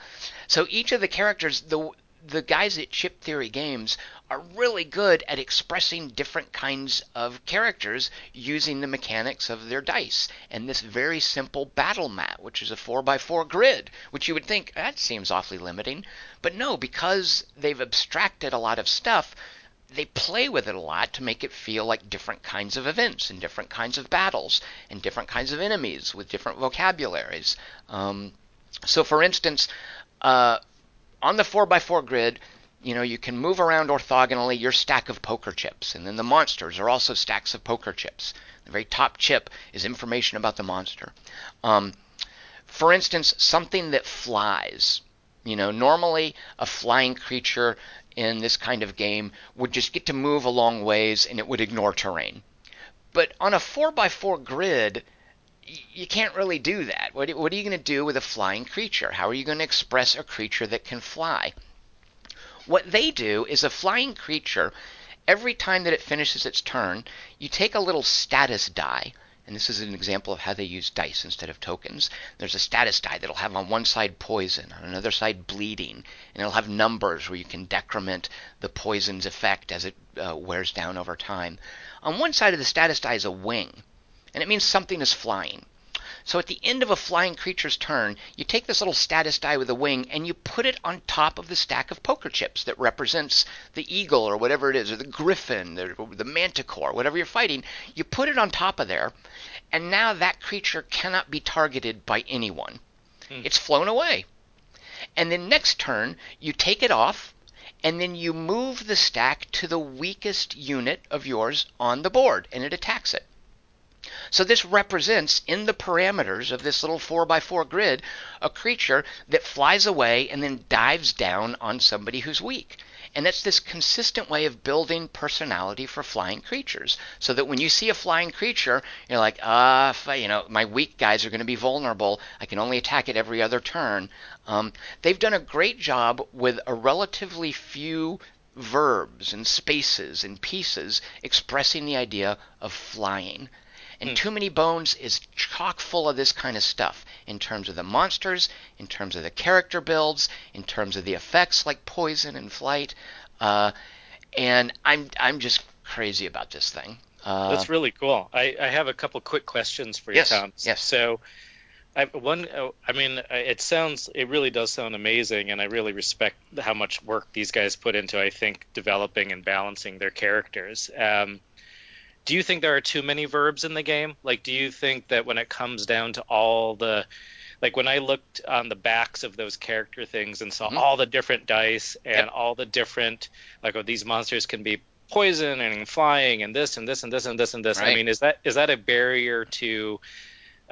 so each of the characters, the the guys at Chip Theory Games are really good at expressing different kinds of characters using the mechanics of their dice and this very simple battle mat, which is a 4x4 grid, which you would think that seems awfully limiting. But no, because they've abstracted a lot of stuff, they play with it a lot to make it feel like different kinds of events and different kinds of battles and different kinds of enemies with different vocabularies. Um, so, for instance, uh, on the 4x4 grid, you know, you can move around orthogonally your stack of poker chips, and then the monsters are also stacks of poker chips. The very top chip is information about the monster. Um, for instance, something that flies. You know, normally a flying creature in this kind of game would just get to move a long ways and it would ignore terrain. But on a 4x4 grid, you can't really do that. What, what are you going to do with a flying creature? How are you going to express a creature that can fly? What they do is a flying creature, every time that it finishes its turn, you take a little status die. And this is an example of how they use dice instead of tokens. There's a status die that'll have on one side poison, on another side bleeding, and it'll have numbers where you can decrement the poison's effect as it uh, wears down over time. On one side of the status die is a wing and it means something is flying. So at the end of a flying creature's turn, you take this little status die with a wing and you put it on top of the stack of poker chips that represents the eagle or whatever it is, or the griffin, or the manticore, whatever you're fighting. You put it on top of there, and now that creature cannot be targeted by anyone. Hmm. It's flown away. And then next turn, you take it off and then you move the stack to the weakest unit of yours on the board, and it attacks it. So this represents in the parameters of this little 4x4 grid a creature that flies away and then dives down on somebody who's weak. And that's this consistent way of building personality for flying creatures. So that when you see a flying creature, you're like, ah, uh, you know, my weak guys are going to be vulnerable. I can only attack it every other turn. Um, they've done a great job with a relatively few verbs and spaces and pieces expressing the idea of flying. And mm. Too Many Bones is chock full of this kind of stuff in terms of the monsters, in terms of the character builds, in terms of the effects like poison and flight. Uh, and I'm I'm just crazy about this thing. Uh, That's really cool. I, I have a couple quick questions for you, yes, Tom. Yes. So, I one I mean, it sounds it really does sound amazing, and I really respect how much work these guys put into I think developing and balancing their characters. Um, do you think there are too many verbs in the game? Like, do you think that when it comes down to all the like when I looked on the backs of those character things and saw mm-hmm. all the different dice and yep. all the different like oh, these monsters can be poison and flying and this and this and this and this and this. Right. I mean, is that is that a barrier to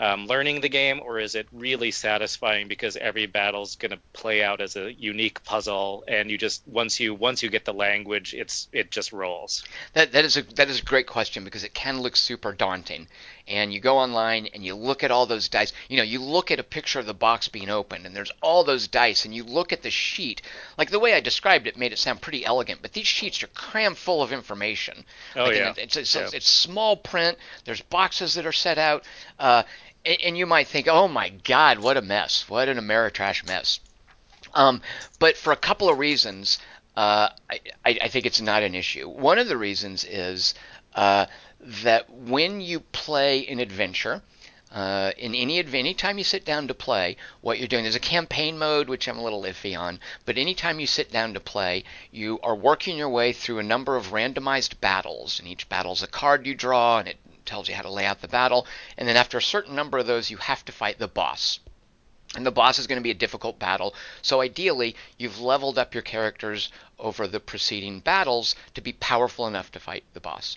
um, learning the game, or is it really satisfying because every battle's going to play out as a unique puzzle, and you just once you once you get the language, it's it just rolls. That that is a that is a great question because it can look super daunting, and you go online and you look at all those dice. You know, you look at a picture of the box being opened, and there's all those dice, and you look at the sheet. Like the way I described it made it sound pretty elegant, but these sheets are crammed full of information. Oh like, yeah. It's, it's, yeah. it's, small print. There's boxes that are set out. Uh, and you might think, oh my God, what a mess. What an Ameritrash mess. Um, but for a couple of reasons, uh, I, I, think it's not an issue. One of the reasons is uh, that when you play an adventure, uh, in any any time you sit down to play, what you're doing there's a campaign mode which I'm a little iffy on, but anytime you sit down to play, you are working your way through a number of randomized battles, and each battle is a card you draw, and it tells you how to lay out the battle. And then after a certain number of those, you have to fight the boss. And the boss is going to be a difficult battle. So ideally, you've leveled up your characters over the preceding battles to be powerful enough to fight the boss.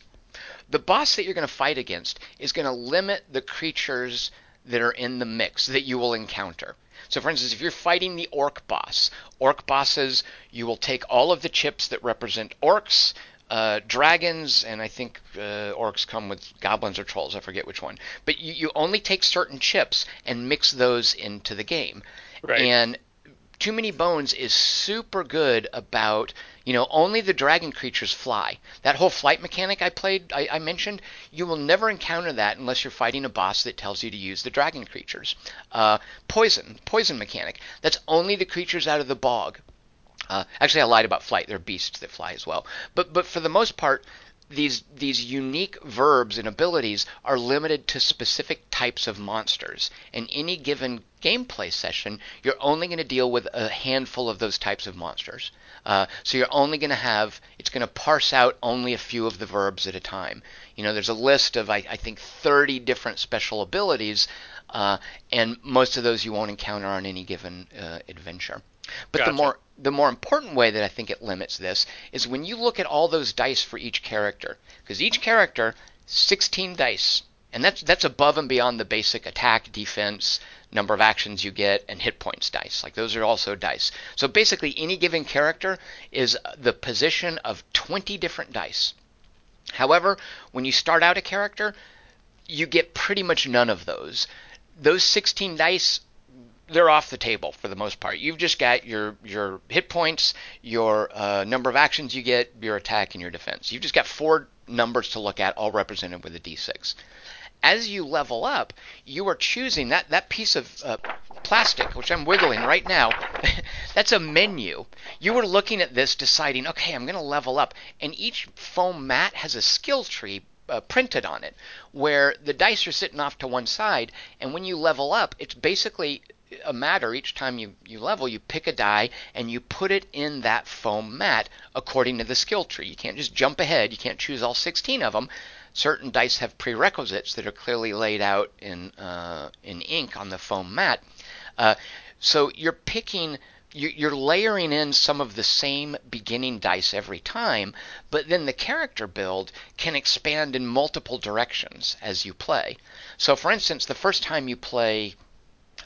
The boss that you're going to fight against is going to limit the creatures that are in the mix that you will encounter. So, for instance, if you're fighting the orc boss, orc bosses, you will take all of the chips that represent orcs, uh, dragons, and I think uh, orcs come with goblins or trolls. I forget which one. But you, you only take certain chips and mix those into the game. Right. And Too Many Bones is super good about, you know, only the dragon creatures fly. That whole flight mechanic I played, I, I mentioned, you will never encounter that unless you're fighting a boss that tells you to use the dragon creatures. Uh, poison, poison mechanic. That's only the creatures out of the bog. Uh, actually, I lied about flight. There are beasts that fly as well. But but for the most part, these these unique verbs and abilities are limited to specific types of monsters. In any given gameplay session, you're only going to deal with a handful of those types of monsters. Uh, so you're only going to have it's going to parse out only a few of the verbs at a time. You know, there's a list of I, I think 30 different special abilities, uh, and most of those you won't encounter on any given uh, adventure. But gotcha. the more the more important way that I think it limits this is when you look at all those dice for each character, because each character 16 dice, and that's that's above and beyond the basic attack, defense, number of actions you get, and hit points dice. Like those are also dice. So basically, any given character is the position of 20 different dice. However, when you start out a character, you get pretty much none of those. Those 16 dice they're off the table for the most part. You've just got your your hit points, your uh, number of actions you get, your attack, and your defense. You've just got four numbers to look at, all represented with a d6. As you level up, you are choosing that that piece of uh, plastic, which I'm wiggling right now. <laughs> that's a menu. You are looking at this, deciding, okay, I'm going to level up, and each foam mat has a skill tree uh, printed on it, where the dice are sitting off to one side, and when you level up, it's basically a matter each time you, you level, you pick a die and you put it in that foam mat according to the skill tree. You can't just jump ahead, you can't choose all 16 of them. Certain dice have prerequisites that are clearly laid out in, uh, in ink on the foam mat. Uh, so you're picking you're layering in some of the same beginning dice every time, but then the character build can expand in multiple directions as you play. So, for instance, the first time you play,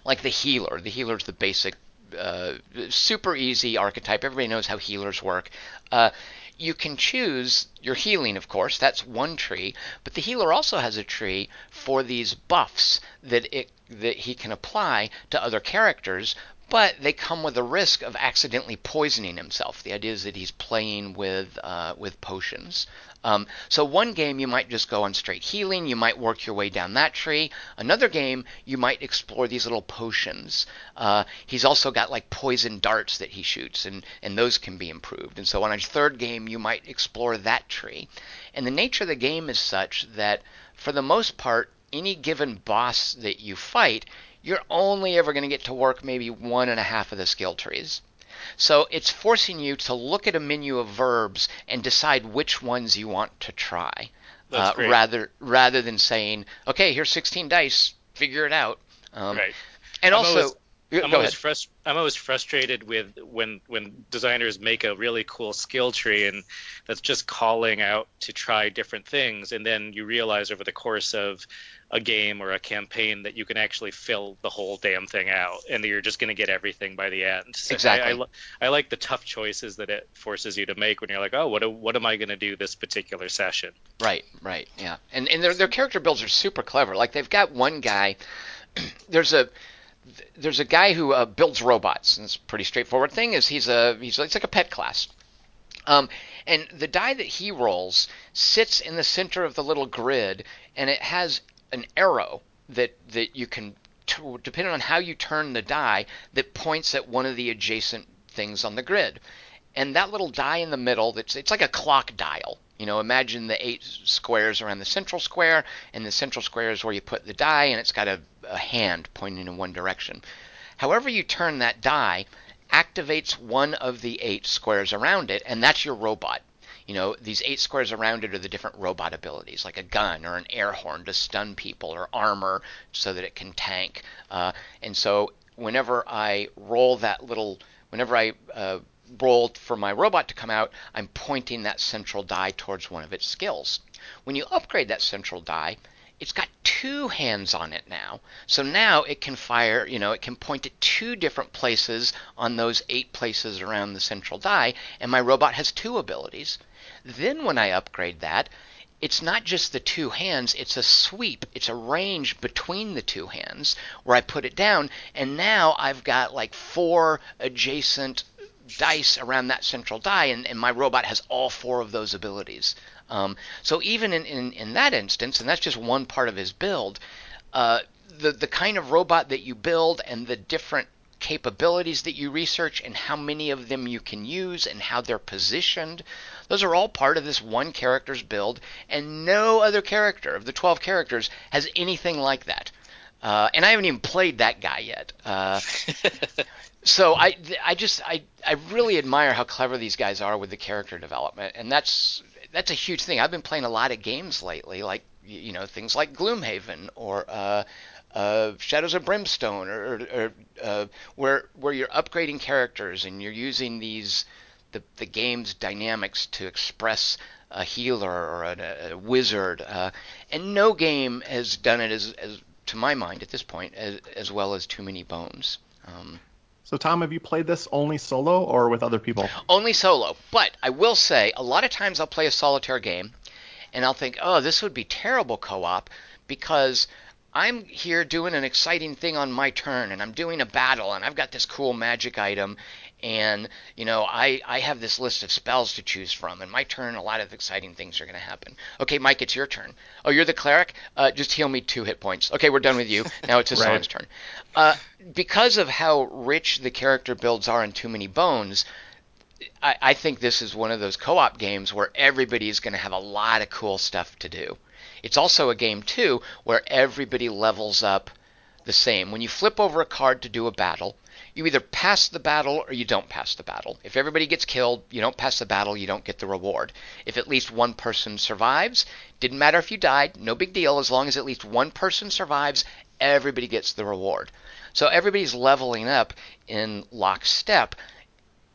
like the healer, the healer is the basic, uh, super easy archetype. Everybody knows how healers work. Uh, you can choose your healing, of course, that's one tree, but the healer also has a tree for these buffs that it that he can apply to other characters but they come with a risk of accidentally poisoning himself. The idea is that he's playing with uh, with potions. Um, so one game you might just go on straight healing. You might work your way down that tree. Another game you might explore these little potions. Uh, he's also got like poison darts that he shoots, and and those can be improved. And so on a third game you might explore that tree. And the nature of the game is such that for the most part, any given boss that you fight you're only ever going to get to work maybe one and a half of the skill trees. So it's forcing you to look at a menu of verbs and decide which ones you want to try, uh, rather rather than saying, "Okay, here's 16 dice, figure it out." Um, right. And I'm also, I'm always, frust- I'm always frustrated with when when designers make a really cool skill tree and that's just calling out to try different things, and then you realize over the course of a game or a campaign that you can actually fill the whole damn thing out and you're just going to get everything by the end. So exactly. I, I, I, like the tough choices that it forces you to make when you're like, oh, what, what am I going to do this particular session? Right, right, yeah. And, and their, their character builds are super clever. Like they've got one guy, <clears throat> there's a, there's a guy who uh, builds robots, and it's a pretty straightforward thing. Is he's a he's it's like a pet class, um, and the die that he rolls sits in the center of the little grid, and it has an arrow that that you can depending on how you turn the die that points at one of the adjacent things on the grid and that little die in the middle that's it's like a clock dial you know imagine the eight squares around the central square and the central square is where you put the die and it's got a, a hand pointing in one direction however you turn that die activates one of the eight squares around it and that's your robot you know, these eight squares around it are the different robot abilities, like a gun or an air horn to stun people, or armor so that it can tank. Uh, and so whenever I roll that little, whenever I uh, roll for my robot to come out, I'm pointing that central die towards one of its skills. When you upgrade that central die, it's got two hands on it now. So now it can fire, you know, it can point at two different places on those eight places around the central die, and my robot has two abilities. Then when I upgrade that, it's not just the two hands, it's a sweep, it's a range between the two hands where I put it down, and now I've got like four adjacent dice around that central die, and, and my robot has all four of those abilities. Um, so even in, in, in, that instance, and that's just one part of his build, uh, the, the kind of robot that you build and the different capabilities that you research and how many of them you can use and how they're positioned. Those are all part of this one character's build, and no other character of the 12 characters has anything like that. Uh, and I haven't even played that guy yet. Uh, <laughs> so I, I just, I, I really admire how clever these guys are with the character development, and that's, that's a huge thing. I've been playing a lot of games lately, like you know things like Gloomhaven or uh, uh, Shadows of Brimstone, or, or, uh, where where you're upgrading characters and you're using these the the game's dynamics to express a healer or a, a wizard, uh, and no game has done it as, as to my mind at this point as, as well as Too Many Bones. Um, so, Tom, have you played this only solo or with other people? Only solo. But I will say, a lot of times I'll play a solitaire game and I'll think, oh, this would be terrible co op because I'm here doing an exciting thing on my turn and I'm doing a battle and I've got this cool magic item and you know I, I have this list of spells to choose from and my turn a lot of exciting things are going to happen. Okay mike it's your turn. Oh you're the cleric? Uh, just heal me two hit points. Okay we're done with you. Now it's <laughs> Hassan's right. turn. Uh, because of how rich the character builds are in too many bones I, I think this is one of those co-op games where everybody is going to have a lot of cool stuff to do. It's also a game, too, where everybody levels up the same. When you flip over a card to do a battle, you either pass the battle or you don't pass the battle. If everybody gets killed, you don't pass the battle, you don't get the reward. If at least one person survives, didn't matter if you died, no big deal. As long as at least one person survives, everybody gets the reward. So everybody's leveling up in lockstep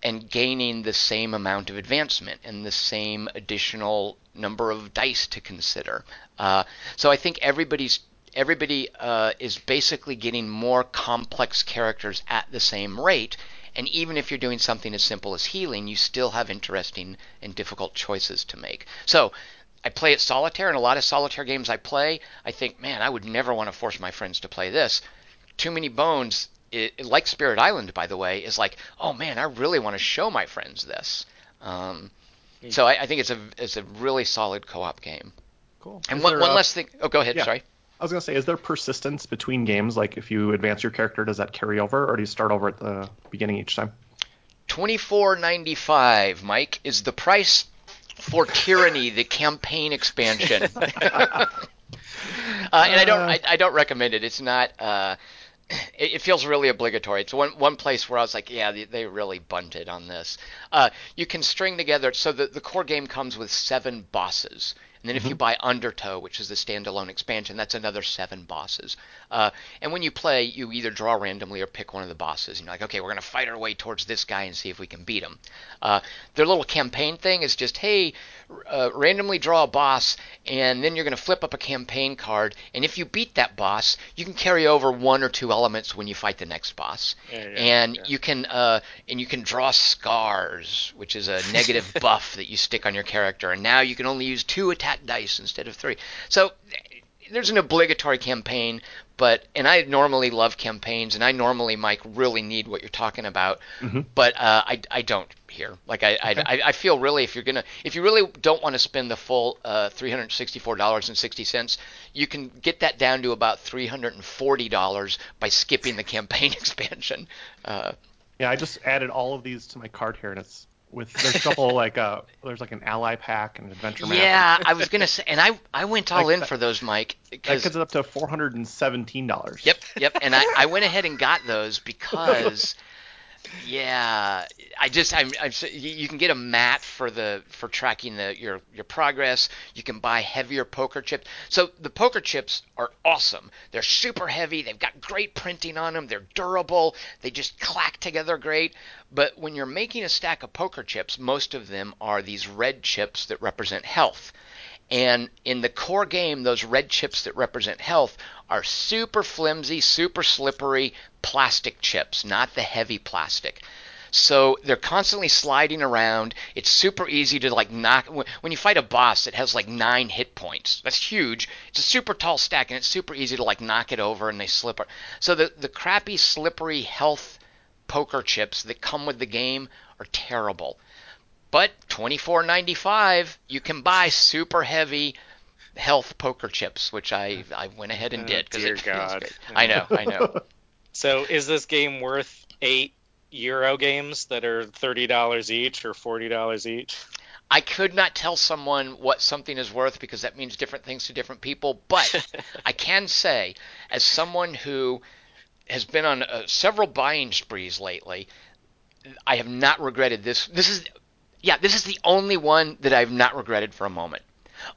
and gaining the same amount of advancement and the same additional number of dice to consider. Uh, so I think everybody's everybody uh, is basically getting more complex characters at the same rate. And even if you're doing something as simple as healing, you still have interesting and difficult choices to make. So I play it solitaire, and a lot of solitaire games I play, I think, man, I would never want to force my friends to play this. Too Many Bones it, like Spirit Island, by the way, is like, oh man, I really want to show my friends this. Um, hmm. so I, I, think it's a it's a really solid co-op game. Cool. And one, one last thing. Oh, go ahead. Yeah. Sorry. I was gonna say, is there persistence between games? Like, if you advance your character, does that carry over, or do you start over at the beginning each time? Twenty four ninety five, Mike, is the price for Tyranny, the campaign expansion. <laughs> uh, and I don't I, I, don't recommend it. It's not. Uh, it, it, feels really obligatory. It's one one place where I was like, yeah, they, they really bunted on this. Uh, you can string together. So the the core game comes with seven bosses. And then if mm-hmm. you buy Undertow, which is the standalone expansion, that's another seven bosses. Uh, and when you play, you either draw randomly or pick one of the bosses. And you're like, okay, we're going to fight our way towards this guy and see if we can beat him. Uh, their little campaign thing is just, hey, uh, randomly draw a boss, and then you're going to flip up a campaign card. And if you beat that boss, you can carry over one or two elements when you fight the next boss. Yeah, yeah, and yeah. you can uh, and you can draw scars, which is a negative <laughs> buff that you stick on your character. And now you can only use two attack dice instead of three. So there's an obligatory campaign, but and I normally love campaigns, and I normally, Mike, really need what you're talking about, mm-hmm. but uh, I, I don't here. Like I, okay. I, I feel really if you're gonna if you really don't want to spend the full uh, three hundred sixty four dollars and sixty cents, you can get that down to about three hundred and forty dollars by skipping the campaign <laughs> expansion. Uh, yeah, I just added all of these to my cart here, and it's with there's a couple <laughs> like uh there's like an ally pack and an adventure map. Yeah, I was gonna say, and I I went all like, in for those, Mike. Because that gets it up to four hundred and seventeen dollars. Yep, yep, and I I went ahead and got those because <laughs> yeah, I just I'm, I'm you can get a mat for the for tracking the your your progress. You can buy heavier poker chips. So the poker chips are awesome. They're super heavy. They've got great printing on them. They're durable. They just clack together great. But when you're making a stack of poker chips, most of them are these red chips that represent health. And in the core game, those red chips that represent health are super flimsy, super slippery plastic chips, not the heavy plastic. So they're constantly sliding around. It's super easy to like knock. When you fight a boss that has like nine hit points, that's huge. It's a super tall stack, and it's super easy to like knock it over, and they slip. So the the crappy, slippery health poker chips that come with the game are terrible. But twenty four ninety five, you can buy super heavy health poker chips, which I I went ahead and oh, did because it God. I know, I know. <laughs> So is this game worth eight Euro games that are thirty dollars each or forty dollars each? I could not tell someone what something is worth because that means different things to different people. But <laughs> I can say, as someone who has been on uh, several buying sprees lately, I have not regretted this. This is yeah, this is the only one that I've not regretted for a moment.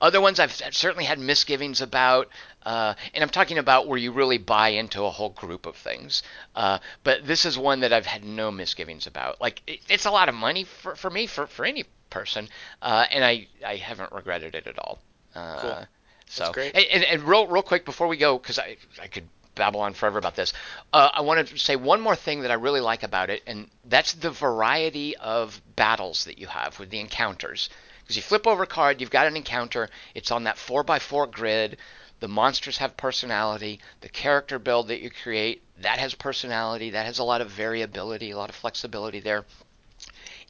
Other ones I've certainly had misgivings about, uh, and I'm talking about where you really buy into a whole group of things. Uh, but this is one that I've had no misgivings about. Like it, it's a lot of money for, for me for, for any person, uh, and I, I haven't regretted it at all. Uh, cool. So, That's great. And, and, real real quick before we go, because I I could babble on forever about this. Uh, I want to say one more thing that I really like about it, and that's the variety of battles that you have with the encounters. Because you flip over a card, you've got an encounter. It's on that 4x4 grid. The monsters have personality. The character build that you create, that has personality. That has a lot of variability, a lot of flexibility there.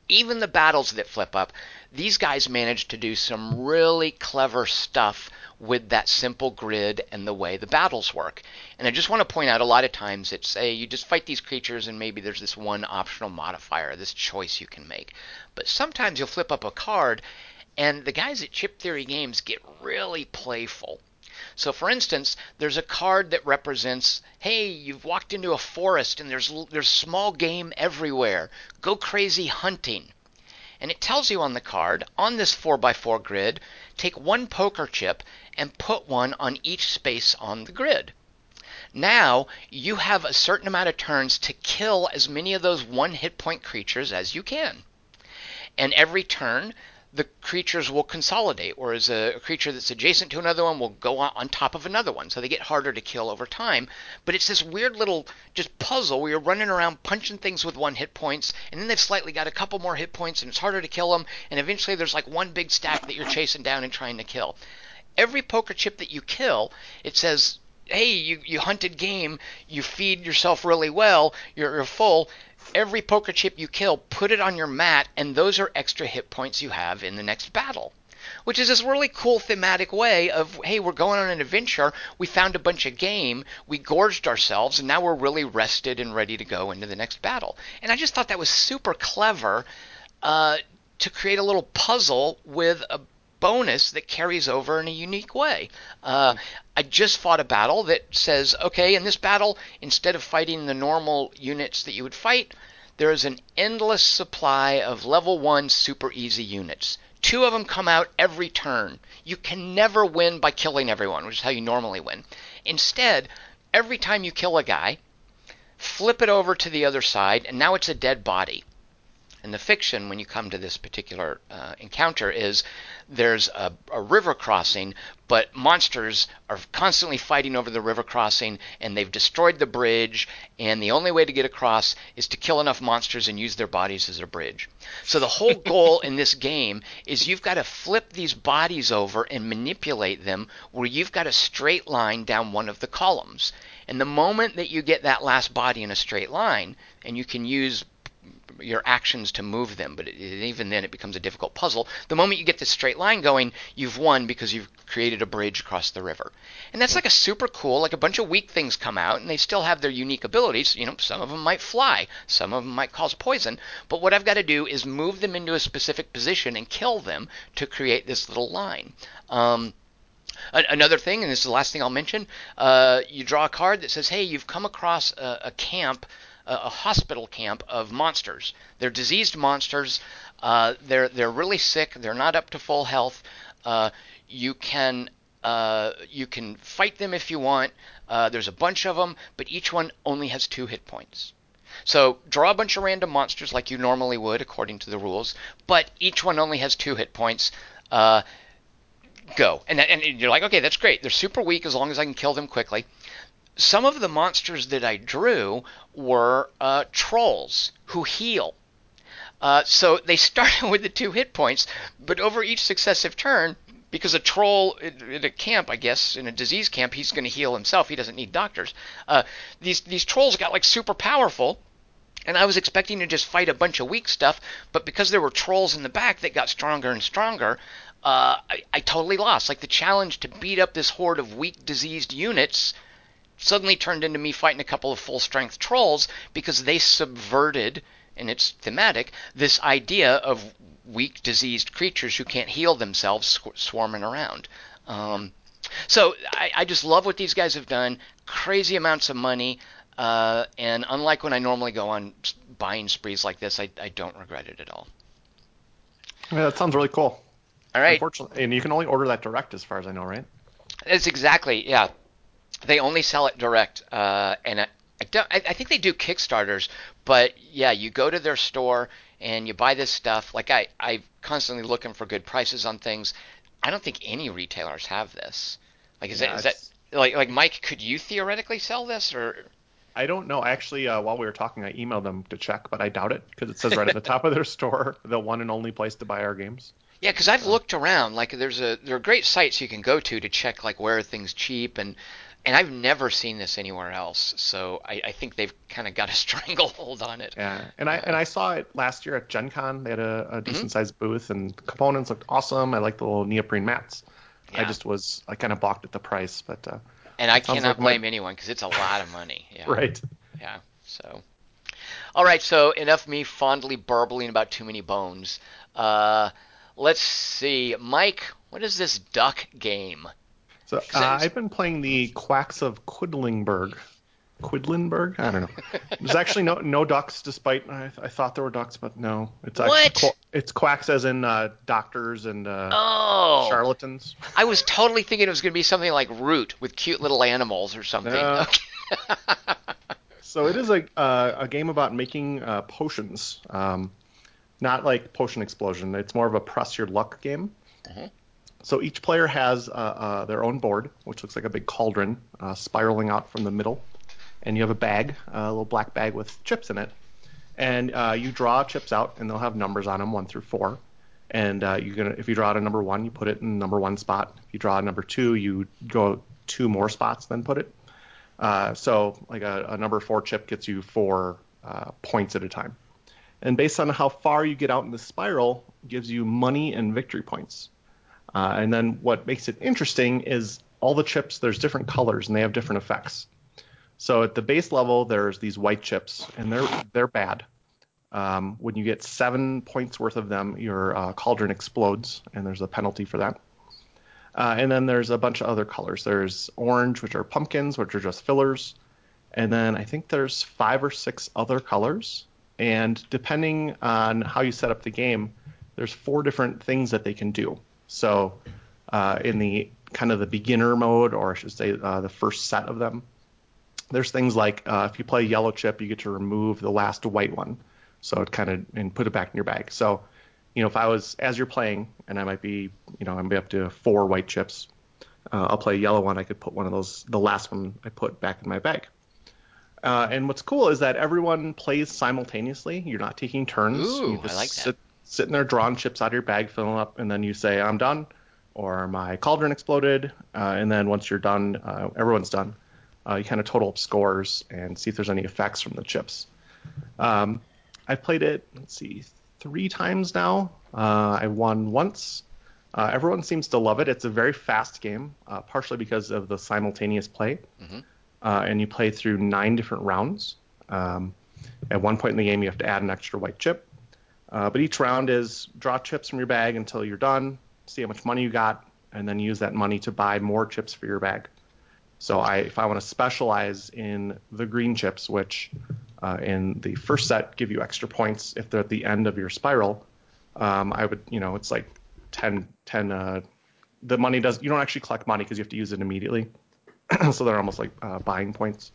Even the battles that flip up, these guys manage to do some really clever stuff with that simple grid and the way the battles work. And I just want to point out a lot of times it's say you just fight these creatures and maybe there's this one optional modifier, this choice you can make. But sometimes you'll flip up a card and the guys at Chip Theory Games get really playful. So, for instance, there's a card that represents, hey, you've walked into a forest and there's there's small game everywhere. Go crazy hunting. And it tells you on the card, on this 4x4 grid, take one poker chip and put one on each space on the grid. Now you have a certain amount of turns to kill as many of those one hit point creatures as you can. And every turn, the creatures will consolidate, whereas a, a, creature that's adjacent to another one will go on, on, top of another one. So they get harder to kill over time. But it's this weird little just puzzle where you're running around punching things with one hit points, and then they've slightly got a couple more hit points, and it's harder to kill them. And eventually there's like one big stack that you're chasing down and trying to kill. Every poker chip that you kill, it says hey, you, you hunted game, you feed yourself really well, you're, you're full. Every poker chip you kill, put it on your mat, and those are extra hit points you have in the next battle. Which is this really cool thematic way of, hey, we're going on an adventure, we found a bunch of game, we gorged ourselves, and now we're really rested and ready to go into the next battle. And I just thought that was super clever uh, to create a little puzzle with a bonus that carries over in a unique way. Uh, I just fought a battle that says, okay, in this battle, instead of fighting the normal units that you would fight, there is an endless supply of level 1 super easy units. Two of them come out every turn. You can never win by killing everyone, which is how you normally win. Instead, every time you kill a guy, flip it over to the other side, and now it's a dead body. And the fiction, when you come to this particular uh, encounter, is there's a, a, river crossing, but monsters are constantly fighting over the river crossing, and they've destroyed the bridge, and the only way to get across is to kill enough monsters and use their bodies as a bridge. So the whole goal in this game is you've got to flip these bodies over and manipulate them where you've got a straight line down one of the columns. And the moment that you get that last body in a straight line, and you can use your actions to move them, but it, even then it becomes a difficult puzzle. The moment you get this straight line going, you've won because you've created a bridge across the river. And that's like a super cool, like a bunch of weak things come out, and they still have their unique abilities. You know, some of them might fly, some of them might cause poison, but what I've got to do is move them into a specific position and kill them to create this little line. Um, Another thing, and this is the last thing I'll mention, uh, you draw a card that says, hey, you've come across a, a camp a, hospital camp of monsters. They're diseased monsters. Uh, they're they're really sick. They're not up to full health. Uh, you can uh, you can fight them if you want. Uh, there's a bunch of them, but each one only has two hit points. So draw a bunch of random monsters like you normally would according to the rules, but each one only has two hit points. Uh, go and and you're like, okay, that's great. They're super weak as long as I can kill them quickly some of the monsters that I drew were uh, trolls who heal. Uh, so they <laughs> started with the two hit points, but over each successive turn, because a troll in a camp, I guess, in a disease camp, he's going to heal himself. He doesn't need doctors. Uh, these these trolls got like super powerful, and I was expecting to just fight a bunch of weak stuff, but because there were trolls in the back that got stronger and stronger, uh, I, I totally lost. Like the challenge to beat up this horde of weak, diseased units suddenly turned into me fighting a couple of full strength trolls because they subverted, and it's thematic, this idea of weak, diseased creatures who can't heal themselves swarming around. Um, so I, I, just love what these guys have done. Crazy amounts of money. Uh, and unlike when I normally go on buying sprees like this, I, I don't regret it at all. Yeah, that sounds really cool. All right. Unfortunately, and you can only order that direct, as far as I know, right? It's exactly yeah they only sell it direct, uh, and I, I, don't, I, I think they do Kickstarters, but yeah, you go to their store and you buy this stuff. Like I, I'm constantly looking for good prices on things. I don't think any retailers have this. Like, is, yeah, that, is that like like Mike? Could you theoretically sell this or? I don't know. Actually, uh, while we were talking, I emailed them to check, but I doubt it because it says right at the top of their <laughs> store, the one and only place to buy our games. Yeah, because I've looked around. Like, there's a there are great sites you can go to to check like where are things cheap and and I've never seen this anywhere else. So I, I think they've kind of got a <laughs> stranglehold on it. Yeah, and I uh, and I saw it last year at Gen Con. They had a, a decent mm-hmm. sized booth, and components looked awesome. I like the little neoprene mats. Yeah. I just was I kind of balked at the price, but. Uh, and I cannot like blame my... anyone because it's a lot of money. <laughs> Yeah. right. Yeah. So. All right. So enough me fondly burbling about too many bones. Uh, let's see, Mike. What is this duck game? So uh, I've been playing the Quacks of Quidlingburg. Quidlinburg? I don't know. <laughs> There's actually no no ducks, despite I, I thought there were ducks, but no. It's what? it's quacks as in uh, doctors and uh, oh. charlatans. I was totally thinking it was going to be something like Root with cute little animals or something. No. <laughs> so it is a uh, a game about making uh, potions, um, not like Potion Explosion. It's more of a press your luck game. Uh-huh. So each player has uh, uh, their own board, which looks like a big cauldron spiraling out from the middle and you have a bag, a little black bag with chips in it, and uh, you draw chips out, and they'll have numbers on them, one through four. And uh, you're gonna, if you draw out a number one, you put it in number one spot. If you draw a number two, you go two more spots, then put it. Uh, so like a, a, number four chip gets you four uh, points at a time. And based on how far you get out in the spiral, gives you money and victory points. Uh, and then what makes it interesting is all the chips. There's different colors and they have different effects. So at the base level, there's these white chips, and they're they're bad. Um, when you get seven points worth of them, your uh, cauldron explodes, and there's a penalty for that. Uh, and then there's a bunch of other colors. There's orange, which are pumpkins, which are just fillers. And then I think there's five or six other colors. And depending on how you set up the game, there's four different things that they can do. So uh, in the kind of the beginner mode, or I should say uh, the first set of them, there's things like uh, if you play yellow chip, you get to remove the last white one, so it kind of and put it back in your bag. So, you know, if I was as you're playing, and I might be, you know, I'm up to four white chips, uh, I'll play a yellow one. I could put one of those, the last one I put back in my bag. Uh, and what's cool is that everyone plays simultaneously. You're not taking turns. Ooh, you just I like sit, that. Sitting there drawing chips out of your bag, filling up, and then you say, "I'm done," or "My cauldron exploded," uh, and then once you're done, uh, everyone's done uh, you kind of total up scores and see if there's any effects from the chips. Um, I've played it, let's see, three times now. Uh, I won once. Uh, everyone seems to love it. It's a very fast game, uh, partially because of the simultaneous play. Mm-hmm. Uh, and you play through nine different rounds. Um, at one point in the game, you have to add an extra white chip. Uh, but each round is draw chips from your bag until you're done, see how much money you got, and then use that money to buy more chips for your bag. So I, if I want to specialize in the green chips, which uh, in the first set give you extra points if they're at the end of your spiral, um, I would, you know, it's like 10, 10 uh, the money does, you don't actually collect money because you have to use it immediately. <clears throat> so they're almost like uh, buying points.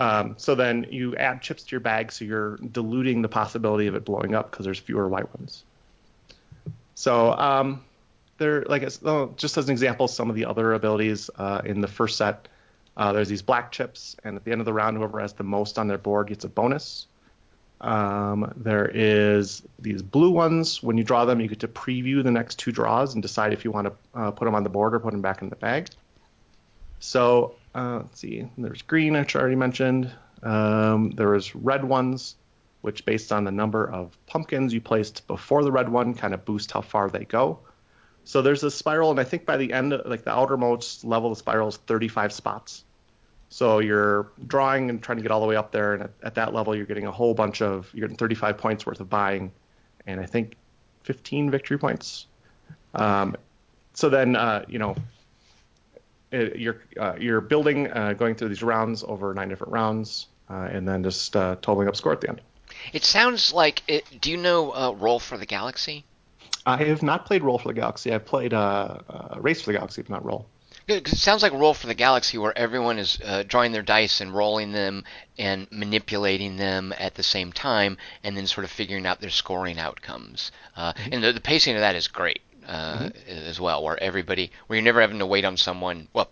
Um, so then you add chips to your bag, so you're diluting the possibility of it blowing up because there's fewer white ones. So um, there, like just as an example, some of the other abilities uh, in the first set, uh, there's these black chips, and at the end of the round, whoever has the most on their board gets a bonus. Um, there is these blue ones. When you draw them, you get to preview the next two draws and decide if you want to uh, put them on the board or put them back in the bag. So uh, let's see. There's green, which I already mentioned. Um, there is red ones, which based on the number of pumpkins you placed before the red one, kind of boost how far they go. So there's a spiral, and I think by the end, like the outermost level the spiral is 35 spots. So you're drawing and trying to get all the way up there, and at, at, that level, you're getting a whole bunch of you're getting 35 points worth of buying, and I think 15 victory points. Um, so then, uh, you know, it, you're uh, you're building, uh, going through these rounds over nine different rounds, uh, and then just uh, totaling up score at the end. It sounds like. It, do you know uh, Roll for the Galaxy? I have not played Roll for the Galaxy. I've played uh, uh, Race for the Galaxy, but not Roll. It sounds like Roll for the Galaxy, where everyone is uh, drawing their dice and rolling them and manipulating them at the same time, and then sort of figuring out their scoring outcomes. Uh, mm-hmm. And the, the, pacing of that is great uh, mm-hmm. as well, where everybody, where you're never having to wait on someone. Well,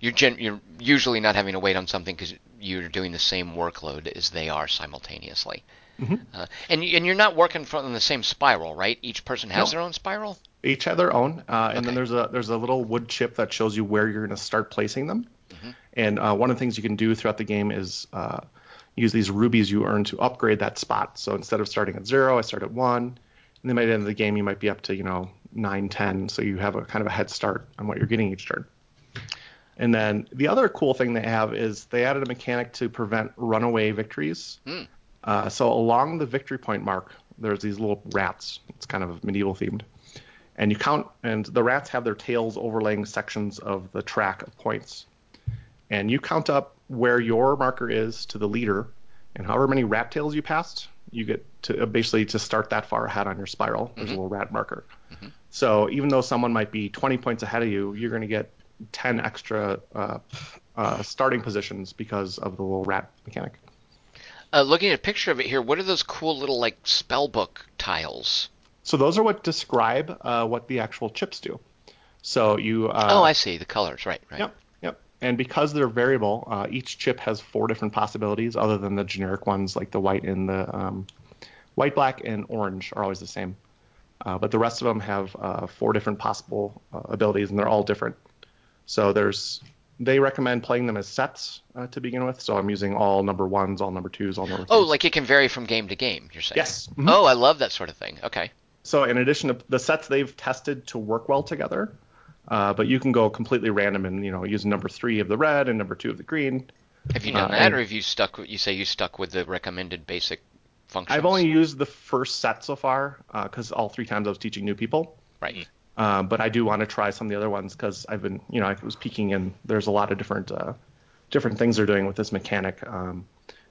you're gen- you're usually not having to wait on something because you're doing the same workload as they are simultaneously. Mm-hmm. Uh, and and you're not working from the same spiral, right? Each person has no. their own spiral. Each have their own, uh, and okay. then there's a there's a little wood chip that shows you where you're going to start placing them. Mm-hmm. And uh, one of the things you can do throughout the game is uh, use these rubies you earn to upgrade that spot. So instead of starting at zero, I start at one. And then by the end of the game, you might be up to you know nine, ten. So you have a kind of a head start on what you're getting each turn. And then the other cool thing they have is they added a mechanic to prevent runaway victories. Mm. Uh, so along the victory point mark, there's these little rats. It's kind of medieval themed. and you count, and the rats have their tails overlaying sections of the track of points, and you count up where your marker is to the leader, and however many rat tails you passed, you get to uh, basically to start that far ahead on your spiral. There's mm-hmm. a little rat marker. Mm-hmm. So even though someone might be 20 points ahead of you, you're going to get 10 extra uh, uh, starting positions because of the little rat mechanic. Uh, looking at a picture of it here, what are those cool little like spell book tiles? So those are what describe uh, what the actual chips do. So you. Uh, oh, I see the colors. Right. Right. Yep. Yep. And because they're variable, uh, each chip has four different possibilities, other than the generic ones like the white and the um, white, black, and orange are always the same. Uh, but the rest of them have uh, four different possible abilities, and they're all different. So there's they recommend playing them as sets uh, to begin with. So I'm using all number ones, all number twos, all number. Oh, like it can vary from game to game. You're saying? Yes. Mm-hmm. Oh, I love that sort of thing. Okay. So in addition to the sets they've tested to work well together, uh, but you can go completely random and you know use number three of the red and number two of the green. Have you done uh, that, or have you stuck? You say you stuck with the recommended basic functions. I've only used the first set so far because uh, all three times I was teaching new people. Right. Uh, but I do want to try some of the other ones because I've been, you know, I was peeking and there's a lot of different uh, different things they're doing with this mechanic. Um,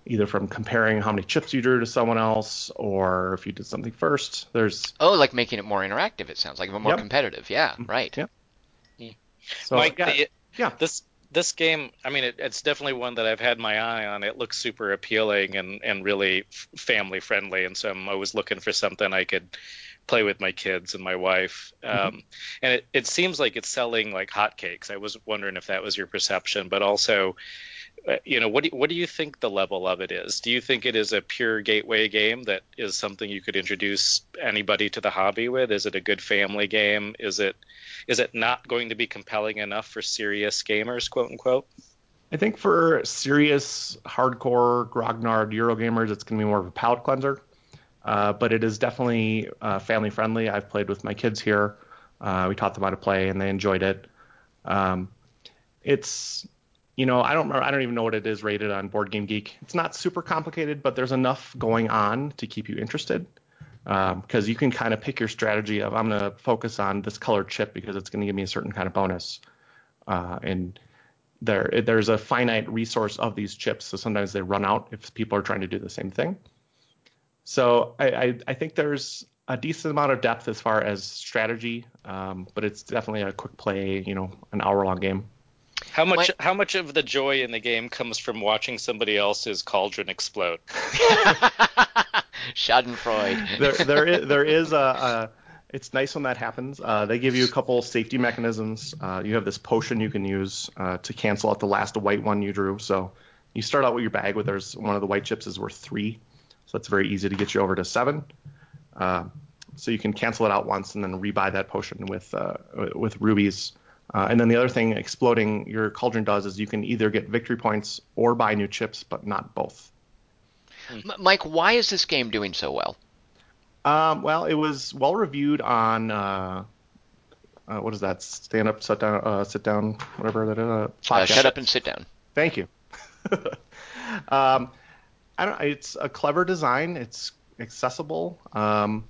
either from comparing how many chips you drew to someone else, or if you did something first. There's oh, like making it more interactive. It sounds like more yep. competitive. Yeah, mm-hmm. right. Yeah. So, Mike, yeah. The, yeah. This this game, I mean, it, it's definitely one that I've had my eye on. It looks super appealing and and really family friendly, and so I'm always looking for something I could play with my kids and my wife. Mm-hmm. Um, and it, it seems like it's selling like hotcakes. I was wondering if that was your perception, but also, you know, what do, what do you think the level of it is? Do you think it is a pure gateway game that is something you could introduce anybody to the hobby with? Is it a good family game? Is it is it not going to be compelling enough for serious gamers, quote unquote? I think for serious, hardcore, grognard Eurogamers, it's going to be more of a palate cleanser. Uh, but it is definitely uh, family friendly. I've played with my kids here. Uh, we taught them how to play, and they enjoyed it. Um, it's, you know, I don't I don't even know what it is rated on Board Game Geek. It's not super complicated, but there's enough going on to keep you interested. Because um, you can kind of pick your strategy of I'm going to focus on this colored chip because it's going to give me a certain kind of bonus. Uh, and there there's a finite resource of these chips, so sometimes they run out if people are trying to do the same thing. So I, I, I, think there's a decent amount of depth as far as strategy, um, but it's definitely a quick play, you know, an hour long game. How much how much of the joy in the game comes from watching somebody else's cauldron explode? <laughs> Schadenfreude. there, there is, there is a, a, It's nice when that happens. Uh, they give you a couple safety mechanisms. Uh, you have this potion you can use uh, to cancel out the last white one you drew. So you start out with your bag with there's one of the white chips is worth three. So that's very easy to get you over to seven. Uh, so you can cancel it out once and then rebuy that potion with uh, with rubies. Uh, and then the other thing exploding your cauldron does is you can either get victory points or buy new chips, but not both. M- Mike, why is this game doing so well? Um, well, it was well reviewed on uh, uh, what is that? Stand up, sit down, uh, sit down, whatever that is. Uh, shut up and sit down. Thank you. <laughs> um, I don't. It's a clever design. It's accessible. Um,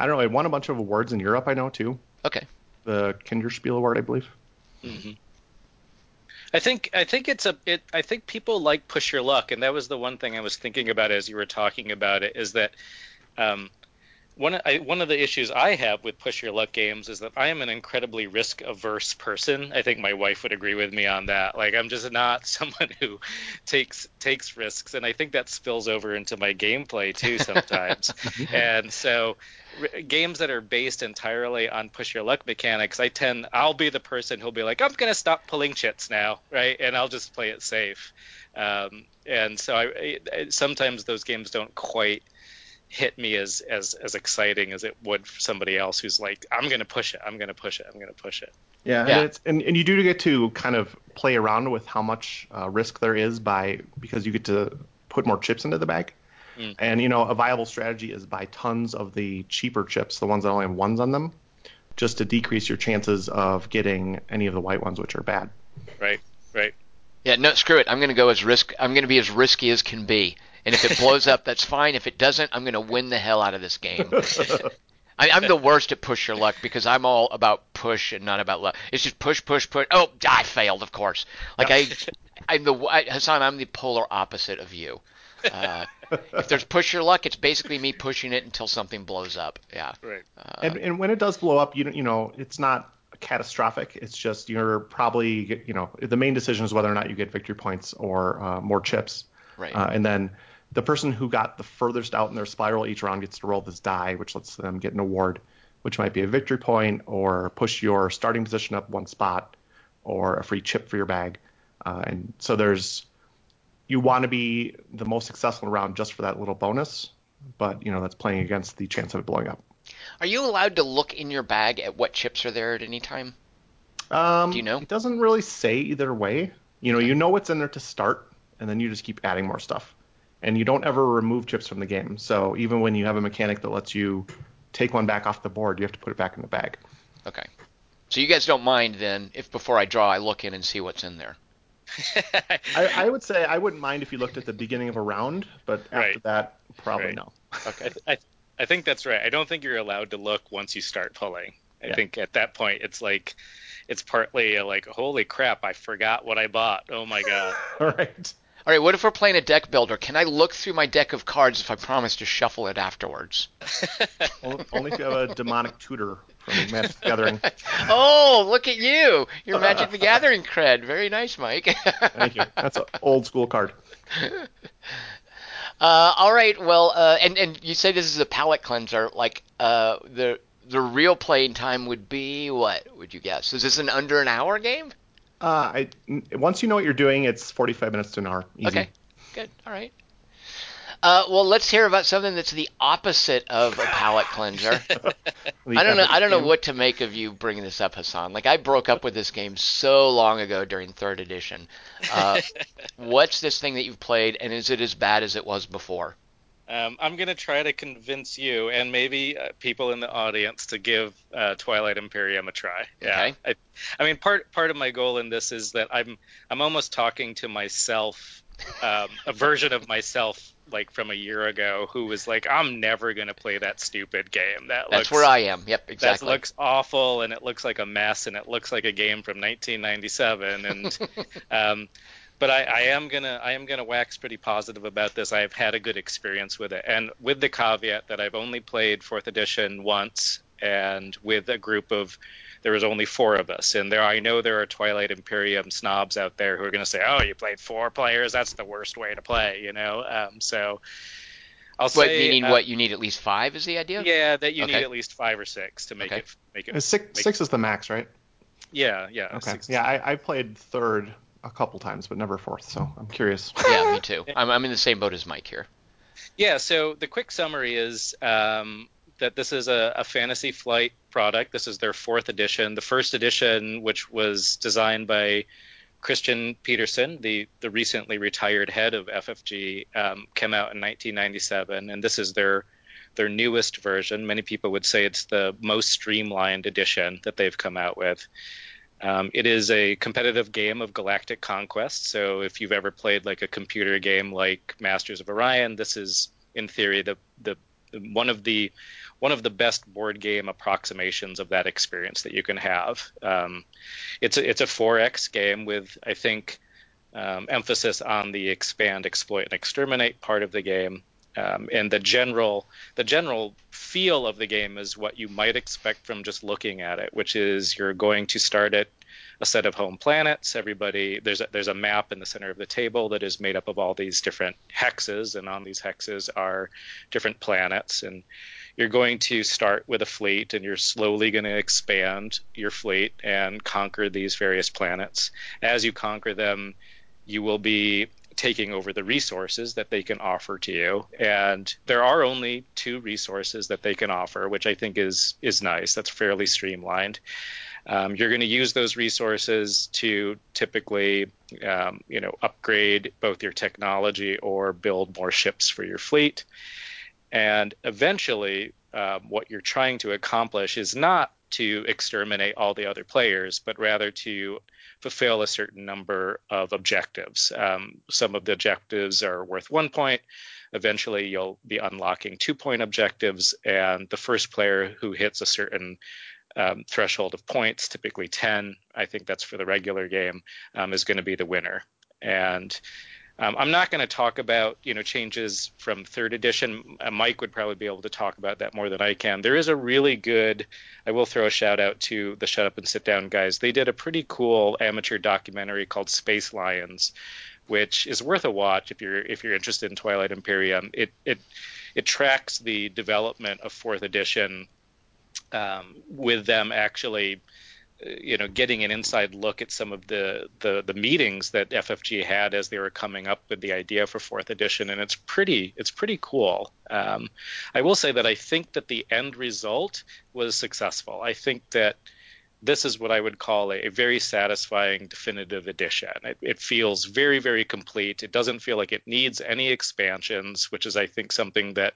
I don't know. It won a bunch of awards in Europe. I know too. Okay. The Kennerspiel Award, I believe. Mm-hmm. I think I think it's a it. I think people like Push Your Luck, and that was the one thing I was thinking about as you were talking about it. Is that um, one I, one of the issues I have with push your luck games is that I am an incredibly risk averse person. I think my wife would agree with me on that. Like I'm just not <laughs> someone who takes takes risks, and I think that spills over into my gameplay too sometimes. <laughs> and so r- games that are based entirely on push your luck mechanics, I tend I'll be the person who'll be like I'm gonna stop pulling chits now, right? And I'll just play it safe. Um, and so I, I sometimes those games don't quite hit me as as as exciting as it would for somebody else who's like, I'm gonna push it, I'm gonna push it, I'm gonna push it. Yeah, yeah. And, and, and you do get to kind of play around with how much uh, risk there is by because you get to put more chips into the bag. Mm. And you know, a viable strategy is buy tons of the cheaper chips, the ones that only have ones on them, just to decrease your chances of getting any of the white ones, which are bad. Right. Right. Yeah. No, screw it. I'm going to go as risk. I'm going to be as risky as can be. And if it blows up, that's fine. If it doesn't, I'm going to win the hell out of this game. <laughs> I, I'm the worst at push your luck because I'm all about push and not about luck. It's just push, push, push. Oh, I failed, of course. Like I, <laughs> I'm the I, Hassan. I'm the polar opposite of you. Uh, if there's push your luck, it's basically me pushing it until something blows up. Yeah. Right. Uh, and, and when it does blow up, you you know it's not catastrophic. It's just you're probably you know the main decision is whether or not you get victory points or uh, more chips. Right. Uh, and then the person who got the furthest out in their spiral each round gets to roll this die, which lets them get an award, which might be a victory point or push your starting position up one spot or a free chip for your bag. Uh, and so there's you want to be the most successful round just for that little bonus, but you know that's playing against the chance of it blowing up. Are you allowed to look in your bag at what chips are there at any time? Um, Do you know? It doesn't really say either way. You know, you know what's in there to start, and then you just keep adding more stuff. And you don't ever remove chips from the game. So even when you have a mechanic that lets you take one back off the board, you have to put it back in the bag. Okay. So you guys don't mind then if before I draw I look in and see what's in there. <laughs> I, I would say I wouldn't mind if you looked at the beginning of a round, but after Right. that, probably Right. no. Okay. I, I think that's right. I don't think you're allowed to look once you start pulling. I Yeah. think at that point it's like it's partly like holy crap, I forgot what I bought. Oh my god. All <laughs> right. All right. What if we're playing a deck builder? Can I look through my deck of cards if I promise to shuffle it afterwards? <laughs> Only, if you have a demonic tutor from Magic the Gathering. <laughs> Oh, look at you! Your Magic the Gathering cred. Very nice, Mike. <laughs> Thank you. That's an old school card. Uh, all right. Well, uh, and and you say this is a palate cleanser. Like uh, the the real playing time would be what? Would you guess? Is this an under an hour game? Uh, I once you know what you're doing, it's 45 minutes to an hour. Easy. Okay. Good. All right. Uh, well, let's hear about something that's the opposite of a palate cleanser. <laughs> I don't know. I don't know what to make of you bringing this up, Hassan. Like I broke up with this game so long ago during third edition. Uh, <laughs> what's this thing that you've played, and is it as bad as it was before? Um, I'm gonna try to convince you and maybe uh, people in the audience to give uh, Twilight Imperium a try. Yeah. Okay. I, I mean, part part of my goal in this is that I'm I'm almost talking to myself, um, a version of myself like from a year ago who was like, I'm never gonna play that stupid game. That That's looks, where I am. Yep, exactly. That looks awful, and it looks like a mess, and it looks like a game from 1997. And <laughs> um, but I, I am gonna I am gonna wax pretty positive about this. I've had a good experience with it, and with the caveat that I've only played fourth edition once, and with a group of there was only four of us, and there I know there are Twilight Imperium snobs out there who are gonna say, "Oh, you played four players? That's the worst way to play," you know. Um, so I'll What say, meaning? uh, what you need at least five is the idea? Yeah, that you Okay. need at least five or six to make Okay. it make it Uh, Six, make- six is the max, right? Yeah, yeah. Okay. six- Yeah, I, I played third a couple times, but never fourth, so I'm curious. <laughs> Yeah, me too. I'm, I'm in the same boat as Mike here. Yeah, so the quick summary is um, that this is a, a Fantasy Flight product. This is their fourth edition. The first edition, which was designed by Christian Petersen, the, the recently retired head of FFG, um, came out in 1997, and this is their their newest version. Many people would say it's the most streamlined edition that they've come out with. Um, it is a competitive game of galactic conquest. So if you've ever played like a computer game like Masters of Orion, this is in theory the the one of the one of the best board game approximations of that experience that you can have. Um, it's a, it's a 4x game with I think um, emphasis on the expand, exploit, and exterminate part of the game. Um, and the general the general feel of the game is what you might expect from just looking at it, which is you're going to start at a set of home planets. Everybody there's a, there's a map in the center of the table that is made up of all these different hexes, and on these hexes are different planets. And you're going to start with a fleet, and you're slowly going to expand your fleet and conquer these various planets. As you conquer them, you will be taking over the resources that they can offer to you. And there are only two resources that they can offer which i think is is nice. That's fairly streamlined. Um, you're going to use those resources to typically um, you know upgrade both your technology or build more ships for your fleet. And eventually um, what you're trying to accomplish is not to exterminate all the other players, but rather to fulfill a certain number of objectives. Um, some of the objectives are worth one point. Eventually, you'll be unlocking two point objectives, and the first player who hits a certain um, threshold of points, typically 10, I think that's for the regular game, um, is going to be the winner. And um, I'm not going to talk about you know changes from third edition. Uh, Mike would probably be able to talk about that more than I can. There is a really good. I will throw a shout out to the Shut Up and Sit Down guys. They did a pretty cool amateur documentary called Space Lions, which is worth a watch if you're if you're interested in Twilight Imperium. It it it tracks the development of fourth edition um, with them actually you know getting an inside look at some of the, the the meetings that FFG had as they were coming up with the idea for fourth edition, and it's pretty it's pretty cool. Um, I will say that I think that the end result was successful. I think that this is what I would call a, a very satisfying definitive edition. It, it, feels very very complete. It doesn't feel like it needs any expansions, which is I think something that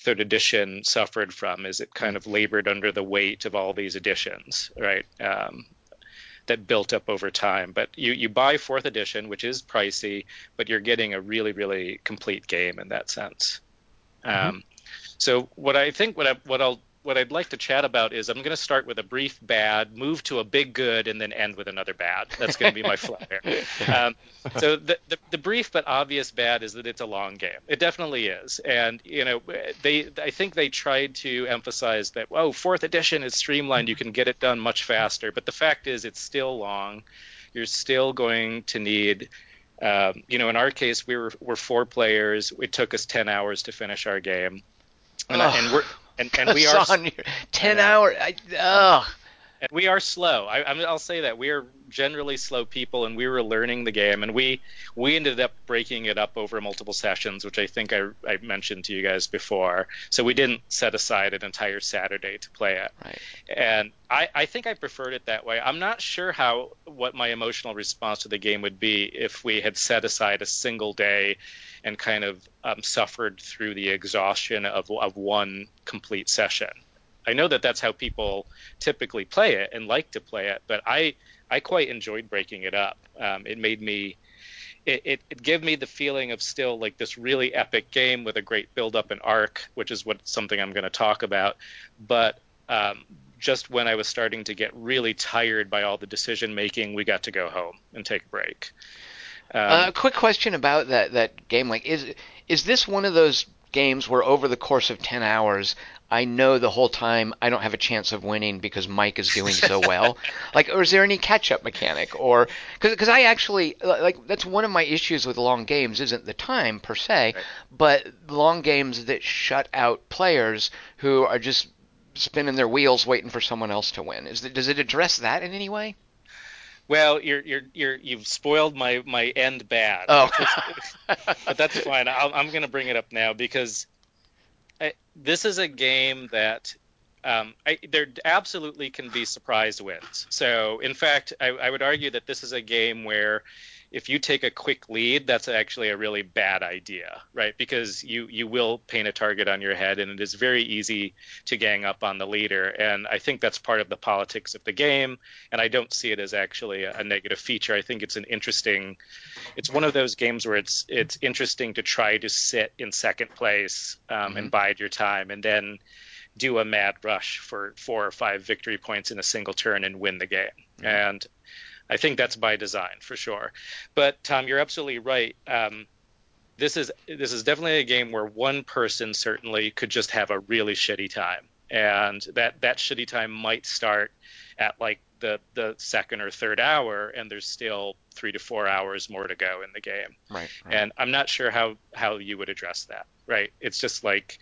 third edition suffered from is it kind of labored under the weight of all these editions, right? Um, that built up over time. But you, you buy fourth edition, which is pricey, but you're getting a really, really complete game in that sense. Mm-hmm. Um, so what I think what I what I'll what I'd like to chat about is I'm going to start with a brief bad, move to a big good, and then end with another bad. That's going to be my flow here. <laughs> Um, so the, the, the brief but obvious bad is that it's a long game. It definitely is, and you know they I think they tried to emphasize that oh fourth edition is streamlined, you can get it done much faster. But the fact is it's still long. You're still going to need um, you know, in our case, we were, were four players. It took us 10 hours to finish our game. And, oh. and we're and, and <laughs> we are ten hours. ugh. And we are slow. I, will say that we are generally slow people, and we were learning the game, and we we ended up breaking it up over multiple sessions, which I think I, I mentioned to you guys before. So we didn't set aside an entire Saturday to play it. Right. And I, I think I preferred it that way. I'm not sure how what my emotional response to the game would be if we had set aside a single day and kind of um, suffered through the exhaustion of, of one complete session. I know that that's how people typically play it and like to play it, but I I quite enjoyed breaking it up. Um, it made me it, it, it, gave me the feeling of still like this really epic game with a great build up and arc, which is what something I'm going to talk about. But um, just when I was starting to get really tired by all the decision making, we got to go home and take a break. Um, uh, a quick question about that that game. Like, is is this one of those games where over the course of ten hours, I know the whole time I don't have a chance of winning because Mike is doing so well? <laughs> like, or is there any catch-up mechanic? Or because I actually like that's one of my issues with long games isn't the time per se, right. but long games that shut out players who are just spinning their wheels waiting for someone else to win. Is that, does it address that in any way? Well, you're you're you're you've spoiled my my end bad. Oh, but that's fine. i am going to bring it up now because I, this is a game that um, I, there absolutely can be surprise wins. So, in fact, I, I would argue that this is a game where if you take a quick lead, that's actually a really bad idea, right? Because you you will paint a target on your head, and it is very easy to gang up on the leader. And I think that's part of the politics of the game. And I don't see it as actually a, a negative feature. I think it's an interesting. It's one of those games where it's it's interesting to try to sit in second place um, mm-hmm. and bide your time, and then do a mad rush for four or five victory points in a single turn and win the game. Mm-hmm. And I think that's by design for sure. But Tom, you're absolutely right. Um, this is this is definitely a game where one person certainly could just have a really shitty time, and that that shitty time might start at like the the second or third hour, and there's still three to four hours more to go in the game. Right. right. And I'm not sure how how you would address that. Right. It's just like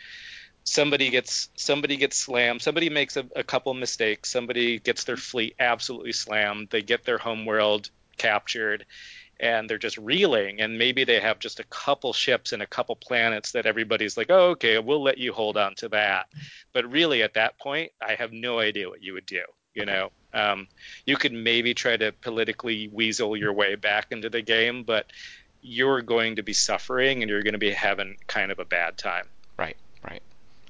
somebody gets somebody gets slammed somebody makes a, a, couple mistakes somebody gets their fleet absolutely slammed they get their homeworld captured and they're just reeling and maybe they have just a couple ships and a couple planets that everybody's like oh okay we'll let you hold on to that. But really at that point i have no idea what you would do you know? Um, you could maybe try to politically weasel your way back into the game but you're going to be suffering and you're going to be having kind of a bad time. Right right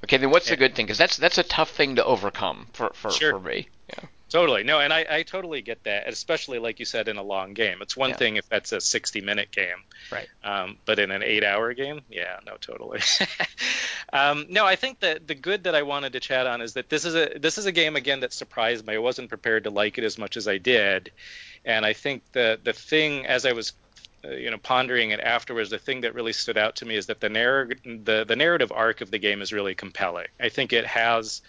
Okay, then what's the good thing? Because that's that's a tough thing to overcome for for, Sure. for me. Yeah. Totally. No, and I, I totally get that, especially like you said in a long game. It's one Yeah. thing if that's a 60 minute game. Right. Um, but in an eight hour game, yeah, no, totally. <laughs> um, no, I think that the good that I wanted to chat on is that this is a this is a game again that surprised me. I wasn't prepared to like it as much as I did, and I think the the thing as I was you know pondering it afterwards the thing that really stood out to me is that the narr- the the narrative arc of the game is really compelling. I think it has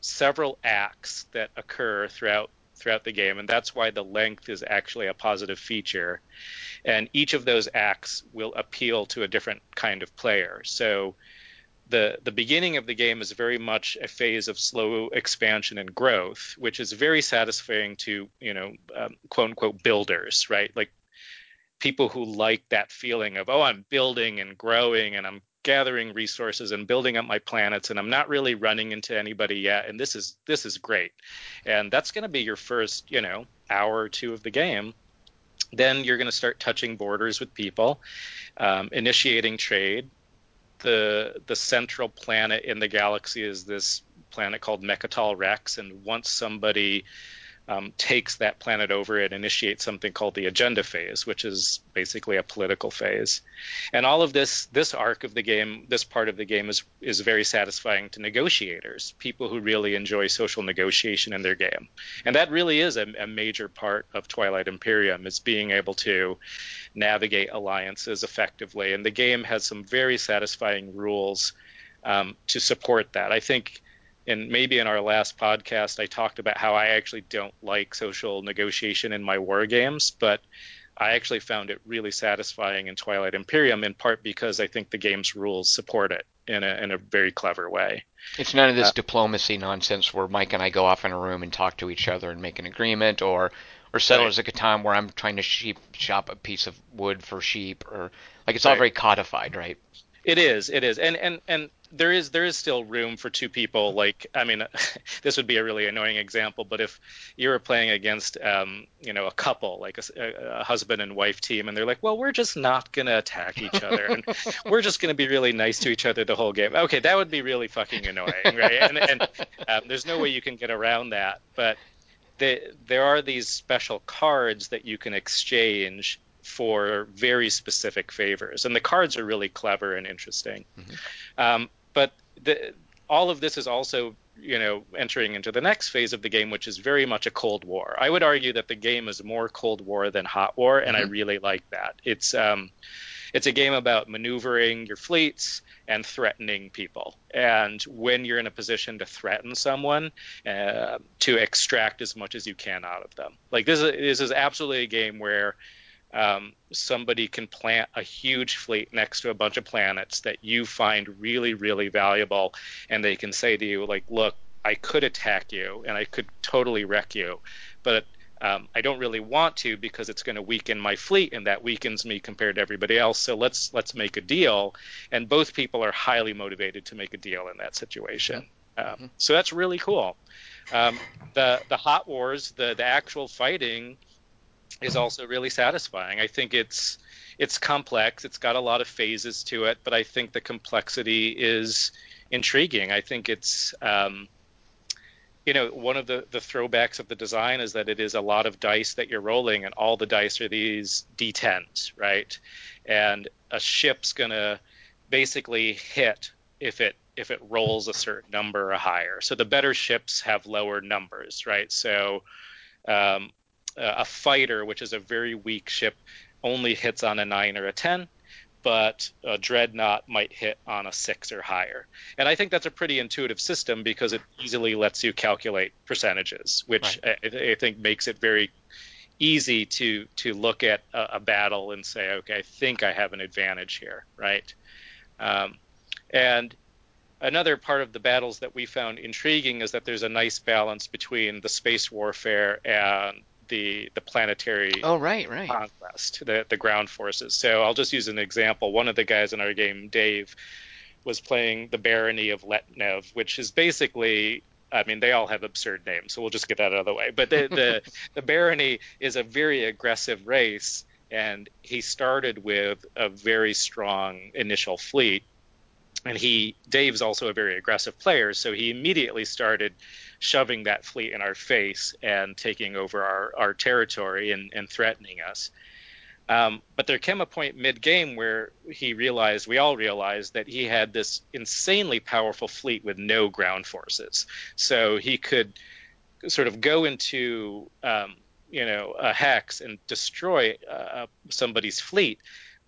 several acts that occur throughout throughout the game and that's why the length is actually a positive feature. And each of those acts will appeal to a different kind of player. So the the beginning of the game is very much a phase of slow expansion and growth which is very satisfying to you know um, quote unquote builders right? Like people who like that feeling of oh i'm building and growing and i'm gathering resources and building up my planets and i'm not really running into anybody yet and this is this is great. And that's going to be your first you know hour or two of the game. Then you're going to start touching borders with people um, initiating trade. The the central planet in the galaxy is this planet called Mecatol Rex, and once somebody um, takes that planet over, it initiates something called the agenda phase, which is basically a political phase. And all of this this arc of the game, this part of the game is is very satisfying to negotiators, people who really enjoy social negotiation in their game. And that really is a, a major part of Twilight Imperium is being able to navigate alliances effectively. And the game has some very satisfying rules um, to support that. I think, and maybe in our last podcast, I talked about how I actually don't like social negotiation in my war games, but I actually found it really satisfying in Twilight Imperium, in part because I think the game's rules support it in a, in a very clever way. It's none of this Uh, diplomacy nonsense where Mike and I go off in a room and talk to each other and make an agreement, or or Settlers of Catan where I'm trying to sheep shop a piece of wood for sheep, or like it's all Right. very codified, right? It is, it is, and and and there is there is still room for two people. Like, I mean, <laughs> this would be a really annoying example, but if you were playing against, um, you know, a couple, like a husband and wife team, and they're like, well, we're just not gonna attack each other, and <laughs> we're just gonna be really nice to each other the whole game. Okay, that would be really fucking annoying, right? And, and um, there's no way you can get around that, but. The, there are these special cards that you can exchange for very specific favors, and the cards are really clever and interesting. Um, but the, all of this is also, you know, entering into the next phase of the game, which is very much a Cold War. I would argue that the game is more Cold War than Hot War, and I really like that. It's um, it's a game about maneuvering your fleets and threatening people. And when you're in a position to threaten someone, uh, to extract as much as you can out of them. Like this is this is absolutely a game where um, somebody can plant a huge fleet next to a bunch of planets that you find really, really valuable, and they can say to you, like, look, I could attack you and I could totally wreck you, but um, I don't really want to because it's going to weaken my fleet, and that weakens me compared to everybody else. So let's let's make a deal, and both people are highly motivated to make a deal in that situation. Um, so that's really cool. Um, the the hot wars, the the actual fighting, is also really satisfying. I think it's it's complex. It's got a lot of phases to it, but I think the complexity is intriguing. I think it's um, you know one of the the throwbacks of the design is that it is a lot of dice that you're rolling, and all the dice are these d10s, right? And a ship's gonna basically hit if it if it rolls a certain number or higher. So the better ships have lower numbers, right? So um, a fighter, which is a very weak ship, only hits on a nine or a ten, but a dreadnought might hit on a six or higher. And I think that's a pretty intuitive system because it easily lets you calculate percentages, which I, I think makes it very easy to to look at a, a battle and say, okay, I think I have an advantage here, right? Um, and another part of the battles that we found intriguing is that there's a nice balance between the space warfare and the the planetary Oh, right, right. conquest, the the ground forces. So I'll just use an example. One of the guys in our game, Dave, was playing the barony of Letnev, which is basically I mean, they all have absurd names, so we'll just get that out of the way. But the the, <laughs> the barony is a very aggressive race, and he started with a very strong initial fleet. and he Dave's also a very aggressive player, so he immediately started shoving that fleet in our face and taking over our, our territory and, and threatening us. Um, but there came a point mid game where he realized, we all realized, that he had this insanely powerful fleet with no ground forces. So he could sort of go into, um, you know, a hex and destroy uh, somebody's fleet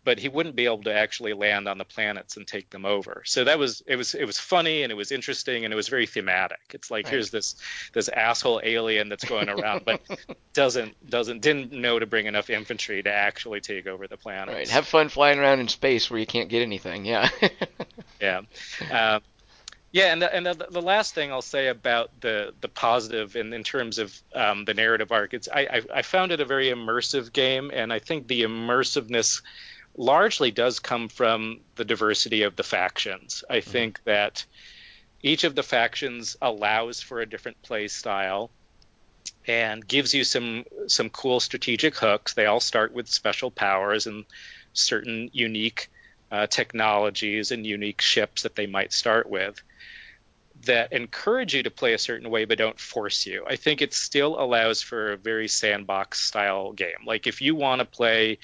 but he wouldn't be able to actually land on the planets and take them over. So that was it was it was funny and it was interesting and it was very thematic. It's like right. here's this this asshole alien that's going around but <laughs> doesn't doesn't didn't know to bring enough infantry to actually take over the planet. Right. Have fun flying around in space where you can't get anything. Yeah. <laughs> yeah. Uh, yeah, and the, and the, the, last thing I'll say about the the positive in, in terms of um, the narrative arc, it's I, I, I found it a very immersive game, and I think the immersiveness largely does come from the diversity of the factions. I mm-hmm. think that each of the factions allows for a different play style and gives you some some cool strategic hooks. They all start with special powers and certain unique uh, technologies and unique ships that they might start with that encourage you to play a certain way but don't force you. I think it still allows for a very sandbox style game. Like if you want to play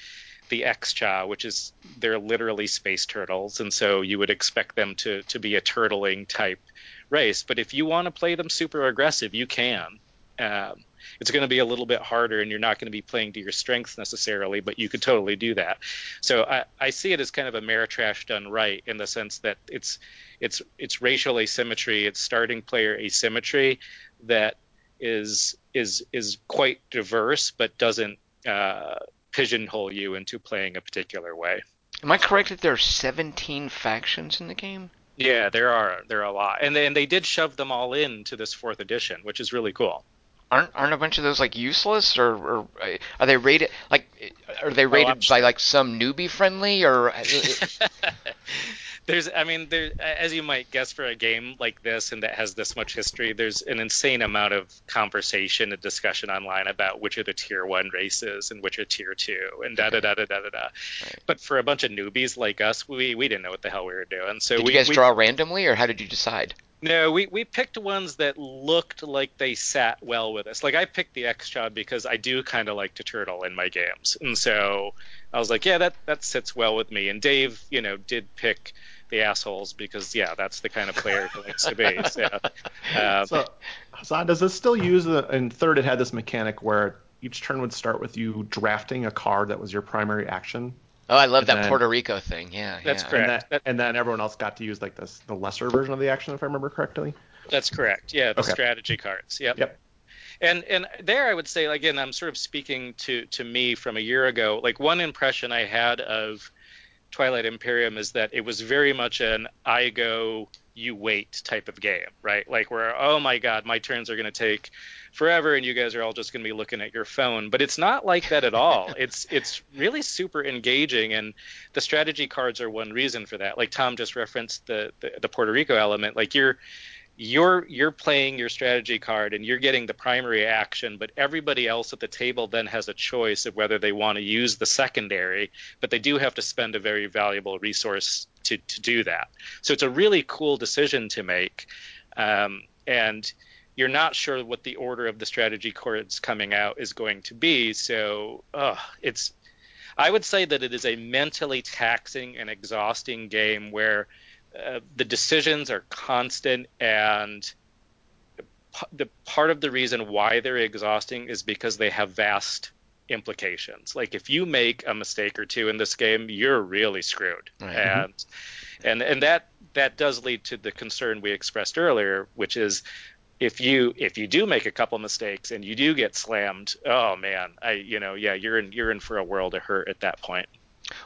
the Xxcha, which is they're literally space turtles, and so you would expect them to to be a turtling type race. But if you want to play them super aggressive, you can. Um, it's going to be a little bit harder, and you're not going to be playing to your strengths necessarily, but you could totally do that. So I, I see it as kind of a Ameritrash done right in the sense that it's it's it's racial asymmetry, it's starting player asymmetry that is is is quite diverse, but doesn't uh, pigeonhole you into playing a particular way. Am I correct that there are 17 factions in the game? Yeah, there are there are a lot, and they, and they did shove them all into this fourth edition, which is really cool. Aren't aren't a bunch of those like useless, or, or uh, are they rated like are they oh, rated oh, by like some newbie friendly or? Uh, <laughs> <laughs> there's i mean there as you might guess for a game like this and that has this much history there's an insane amount of conversation and discussion online about which are the tier one races and which are tier two and da da da da da da da. But for a bunch of newbies like us we we didn't know what the hell we were doing. So did we, you guys we, draw randomly or how did you decide? No, we, we picked ones that looked like they sat well with us. Like I picked the Xxcha because I do kind of like to turtle in my games, and so I was like, yeah, that that sits well with me. And Dave, you know, did pick the assholes because yeah, that's the kind of player he likes to be. <laughs> So, uh, so Hassan, does this still use the? In third, it had this mechanic where each turn would start with you drafting a card that was your primary action. Oh, I love and that then, Puerto Rico thing. Yeah, that's yeah. correct. And, that, and, then everyone else got to use like this the lesser version of the action, if I remember correctly. That's correct. Yeah, the okay. strategy cards. Yep. Yep. And and there I would say again I'm sort of speaking to to me from a year ago. Like one impression I had of Twilight Imperium is that it was very much an I go, you wait type of game, right? Like where, oh my God, my turns are going to take forever and you guys are all just going to be looking at your phone. But it's not like that at all. <laughs> it's it's really super engaging and the strategy cards are one reason for that. Like Tom just referenced the, the, the Puerto Rico element. Like you're you're you're playing your strategy card and you're getting the primary action but everybody else at the table then has a choice of whether they want to use the secondary but they do have to spend a very valuable resource to, to do that. So it's a really cool decision to make um, and you're not sure what the order of the strategy cards coming out is going to be. So uh, it's i would say that it is a mentally taxing and exhausting game where uh, the decisions are constant and the part of the reason why they're exhausting is because they have vast implications. Like if you make a mistake or two in this game, you're really screwed. Right. And and and that that does lead to the concern we expressed earlier, which is if you if you do make a couple mistakes and you do get slammed, oh man, I you know, yeah, you're in you're in for a world of hurt at that point.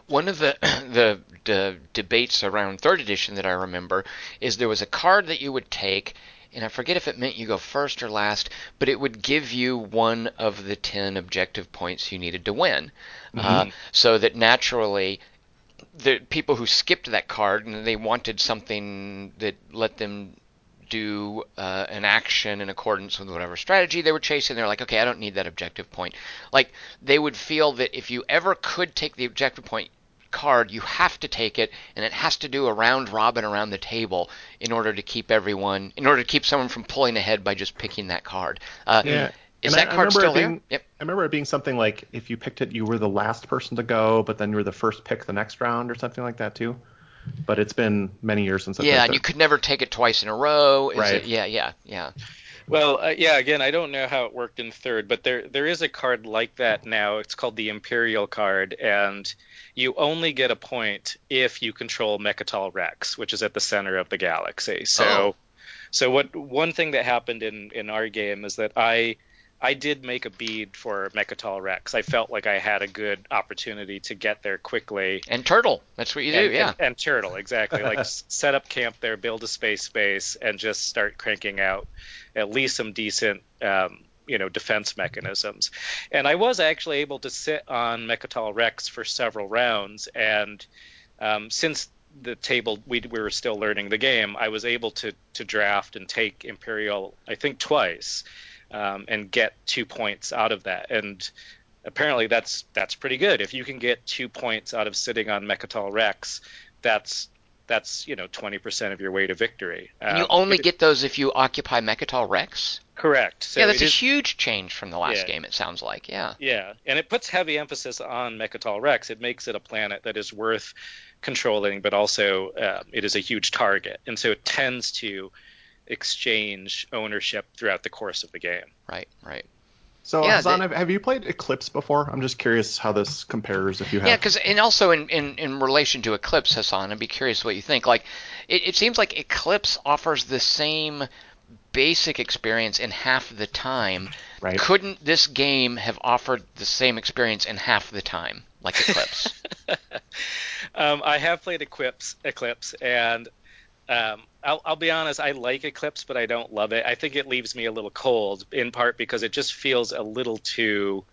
One of the, <clears throat> the, the debates around third edition that I remember is there was a card that you would take, and I forget if it meant you go first or last, but it would give you one of the ten objective points you needed to win. Mm-hmm. Uh, so that naturally, the people who skipped that card and they wanted something that let them do uh, an action in accordance with whatever strategy they were chasing. They're like, okay, I don't need that objective point. Like they would feel that if you ever could take the objective point, card, you have to take it, and it has to do a round robin around the table in order to keep everyone, in order to keep someone from pulling ahead by just picking that card. Uh, Yeah. Is And that I- I card remember still it there? Yep. I remember it being something like if you picked it, you were the last person to go, but then you were the first pick the next round or something like that too. But it's been many years since I Yeah, and you could never take it twice in a row. Is Right. it- yeah, yeah, yeah. Well, uh, yeah. Again, I don't know how it worked in third, but there there is a card like that now. It's called the Imperial card, and you only get a point if you control Mecatol Rex, which is at the center of the galaxy. So, Oh. so what? One thing that happened in in our game is that I. I did make a bead for Mecatol Rex. I felt like I had a good opportunity to get there quickly. And turtle. That's what you do. and, yeah. and, and turtle exactly like <laughs> set up camp there build a space base and just start cranking out at least some decent um, you know defense mechanisms and i was actually able to sit on mecatol rex for several rounds and um, since the table we, we were still learning the game i was able to to draft and take imperial i think twice um, and get two points out of that and apparently that's that's pretty good. If you can get two points out of sitting on Mecatol Rex, that's that's you know 20% of your way to victory. And you Um, only it- get those if you occupy Mecatol Rex. correct. So yeah, that's a is- huge change from the last Yeah. game. It sounds like. Yeah. Yeah, and it puts heavy emphasis on Mecatol Rex. It makes it a planet that is worth controlling, but also uh, it is a huge target, and so it tends to exchange ownership throughout the course of the game. Right. Right. So, Yeah, Hassan, they- have- have you played Eclipse before? I'm just curious how this compares. If you have, Yeah, because and also in, in, in relation to Eclipse, Hassan, I'd be curious what you think. Like, it, it seems like Eclipse offers the same basic experience in half the time. Right. Couldn't this game have offered the same experience in half the time, like Eclipse? <laughs> Um, I have played Eclipse, Eclipse, and um, I'll, I'll be honest. I like Eclipse, but I don't love it. I think it leaves me a little cold, in part because it just feels a little too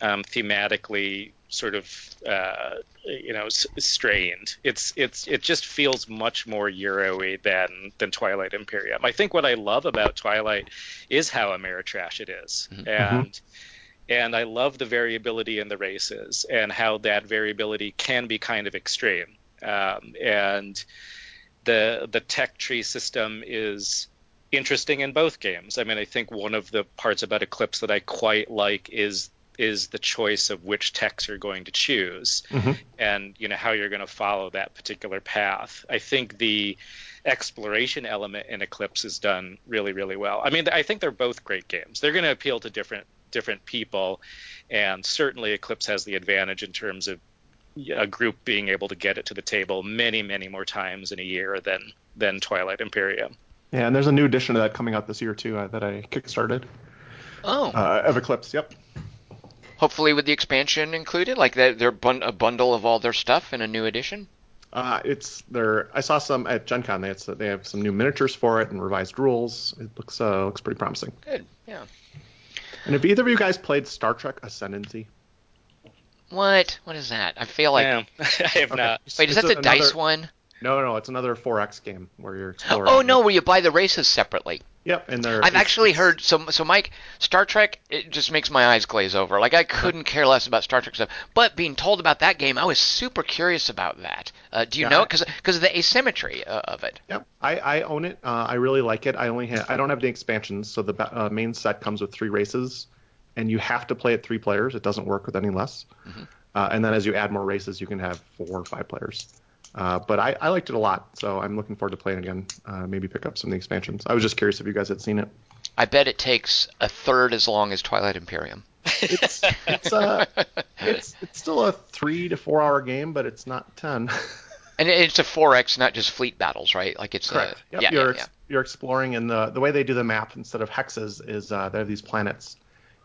um, thematically sort of uh, you know s- strained. It's it's it just feels much more Euro-y than than Twilight Imperium. I think what I love about Twilight is how Ameritrash it is. and and I love the variability in the races and how that variability can be kind of extreme. Um, and the the tech tree system is interesting in both games. I mean, I think one of the parts about Eclipse that I quite like is is the choice of which techs you're going to choose Mhm. and you know how you're going to follow that particular path. I think the exploration element in Eclipse is done really really well. I mean, I think they're both great games. They're going to appeal to different different people, and certainly Eclipse has the advantage in terms of a group being able to get it to the table many many more times in a year than than Twilight Imperium. yeah, and there's a new edition of that coming out this year too uh, that I kickstarted oh, uh, of Eclipse. Yep. hopefully with the expansion included, like they're, they're bun- a bundle of all their stuff in a new edition. Uh, it's there. I saw some at Gen Con. They, had, they have some new miniatures for it and revised rules. It looks uh, looks pretty promising. Good. Yeah. And have either of you guys played Star Trek Ascendancy? What? What is that? I feel like. yeah, <laughs> I have Okay. not. Wait, is It's that the another- dice one? No, no, it's another 4X game where you're exploring. Oh no, where you buy the races separately. Yep, and they're. I've actually heard so so Mike Star Trek it just makes my eyes glaze over. Like I couldn't care less about Star Trek stuff, but being told about that game, I was super curious about that. Uh, do you Yeah, know it because because of the asymmetry uh, of it? Yep, I, I own it. Uh, I really like it. I only ha- I don't have the expansions, so the uh, main set comes with three races, and you have to play it three players. It doesn't work with any less. Mm-hmm. Uh, and then as you add more races, you can have four or five players. Uh, but I, I liked it a lot, so I'm looking forward to playing again. Uh, maybe pick up some of the expansions. I was just curious if you guys had seen it. I bet it takes a third as long as Twilight Imperium. It's it's uh <laughs> it's it's still a three to four hour game, but it's not ten. <laughs> And it's a 4X, not just fleet battles, right? Like it's Correct. A, Yep. yeah, you're yeah, yeah. you're exploring, and the the way they do the map instead of hexes is uh, they have these planets,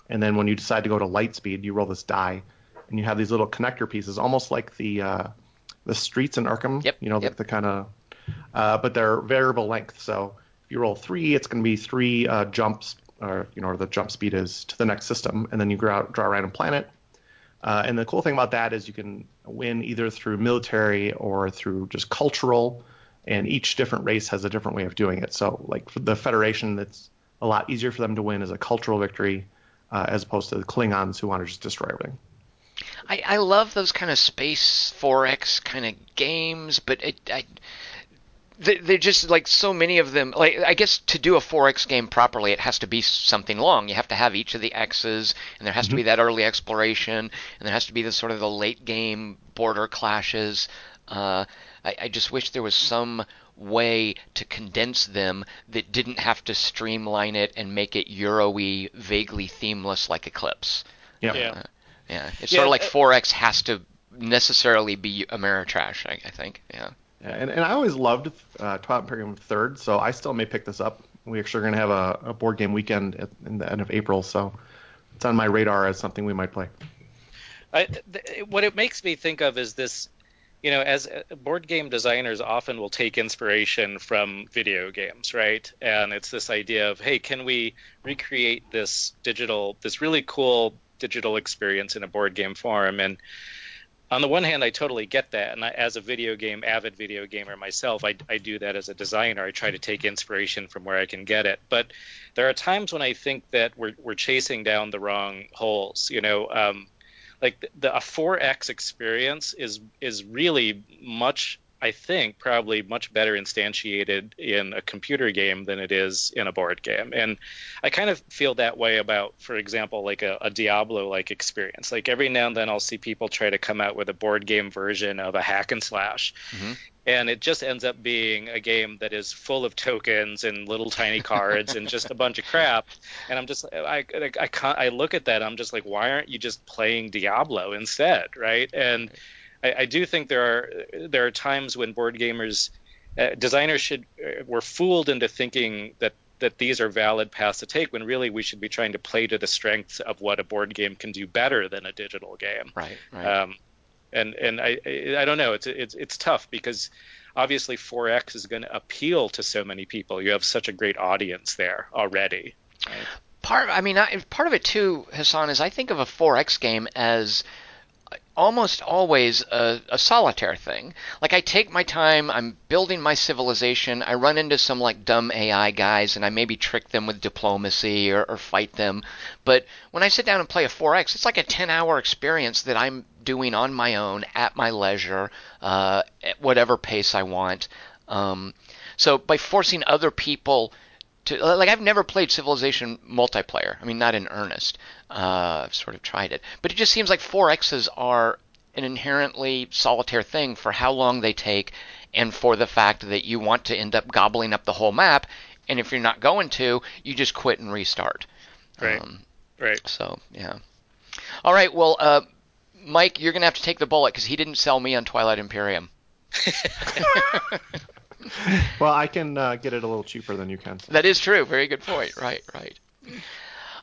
and then when you decide to go to light speed, you roll this die, and you have these little connector pieces, almost like the uh, the streets in Arkham. Yep, You know, yep. the, the kind of, uh, but they're variable length. So if you roll three, it's going to be three uh, jumps, or you know, or the jump speed is to the next system, and then you draw draw a random planet. Uh, and the cool thing about that is you can win either through military or through just cultural, and each different race has a different way of doing it. So, like for the Federation, it's a lot easier for them to win as a cultural victory, uh, as opposed to the Klingons who want to just destroy everything. I, I love those kind of space 4X kind of games, but it, I, they're just like so many of them. Like I guess to do a 4X game properly, it has to be something long. You have to have each of the X's, and there has mm-hmm. to be mm-hmm. that early exploration, and there has to be the sort of the late game border clashes. Uh, I, I just wish there was some way to condense them that didn't have to streamline it and make it Euro-y, vaguely themeless like Eclipse. Yep. Yeah. Uh, yeah. It's yeah, sort of like 4X has to necessarily be Ameritrash, I, I think. Yeah. Yeah, and, and I always loved uh, Twilight Imperium Third, so I still may pick this up. We actually are going to have a, a, board game weekend at, in the end of April, so it's on my radar as something we might play. I, th- what it makes me think of is this you know, as uh, board game designers often will take inspiration from video games, right? And it's this idea of, hey, can we recreate this digital, this really cool digital experience in a board game form? And on the one hand, I totally get that. And I, as a video game, avid video gamer myself, I, I do that as a designer. I try to take inspiration from where I can get it. But there are times when I think that we're, we're chasing down the wrong holes. You know, um, like the, the a 4x experience is is really much I think probably much better instantiated in a computer game than it is in a board game. And I kind of feel that way about, for example, like a, a Diablo like experience. Like every now and then I'll see people try to come out with a board game version of a hack and slash. Mm-hmm and it just ends up being a game that is full of tokens and little tiny cards and just a bunch of crap. And I'm just I I, I, can't, I look at that I'm just like why aren't you just playing Diablo instead, right? And I, I do think there are there are times when board gamers uh, designers should uh, were fooled into thinking that that these are valid paths to take when really we should be trying to play to the strengths of what a board game can do better than a digital game. Right. right. Um, and and I I don't know it's it's it's tough because obviously 4X is going to appeal to so many people. You have such a great audience there already. Right? Part I mean I, part of it too, Hassan, is I think of a 4X game as almost always a, a, solitaire thing. Like I take my time, I'm building my civilization, I run into some like dumb AI guys and I maybe trick them with diplomacy or, or fight them. But when I sit down and play a 4X, it's like a 10 hour experience that I'm doing on my own at my leisure, uh, at whatever pace I want. Um, so by forcing other people to like I've never played Civilization multiplayer. I mean, not in earnest. Uh, I've sort of tried it, but it just seems like 4Xs are an inherently solitaire thing for how long they take, and for the fact that you want to end up gobbling up the whole map, and if you're not going to, you just quit and restart. Right. Um, right. So yeah. All right. Well, uh, Mike, you're gonna have to take the bullet because he didn't sell me on Twilight Imperium. <laughs> well, I can uh, get it a little cheaper than you can. That is true. Very good point. Right, right.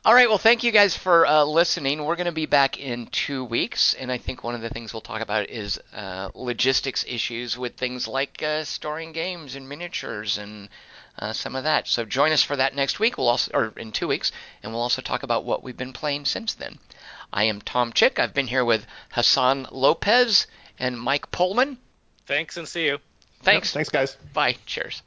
All right. Well, thank you guys for uh, listening. We're going to be back in two weeks, and I think one of the things we'll talk about is uh, logistics issues with things like uh, storing games and miniatures and uh, some of that. So join us for that next week. We'll also, or in two weeks, and we'll also talk about what we've been playing since then. I am Tom Chick. I've been here with Hassan Lopez and Mike Pullman. Thanks, and see you. Thanks. Yep, thanks, guys. Bye. Cheers.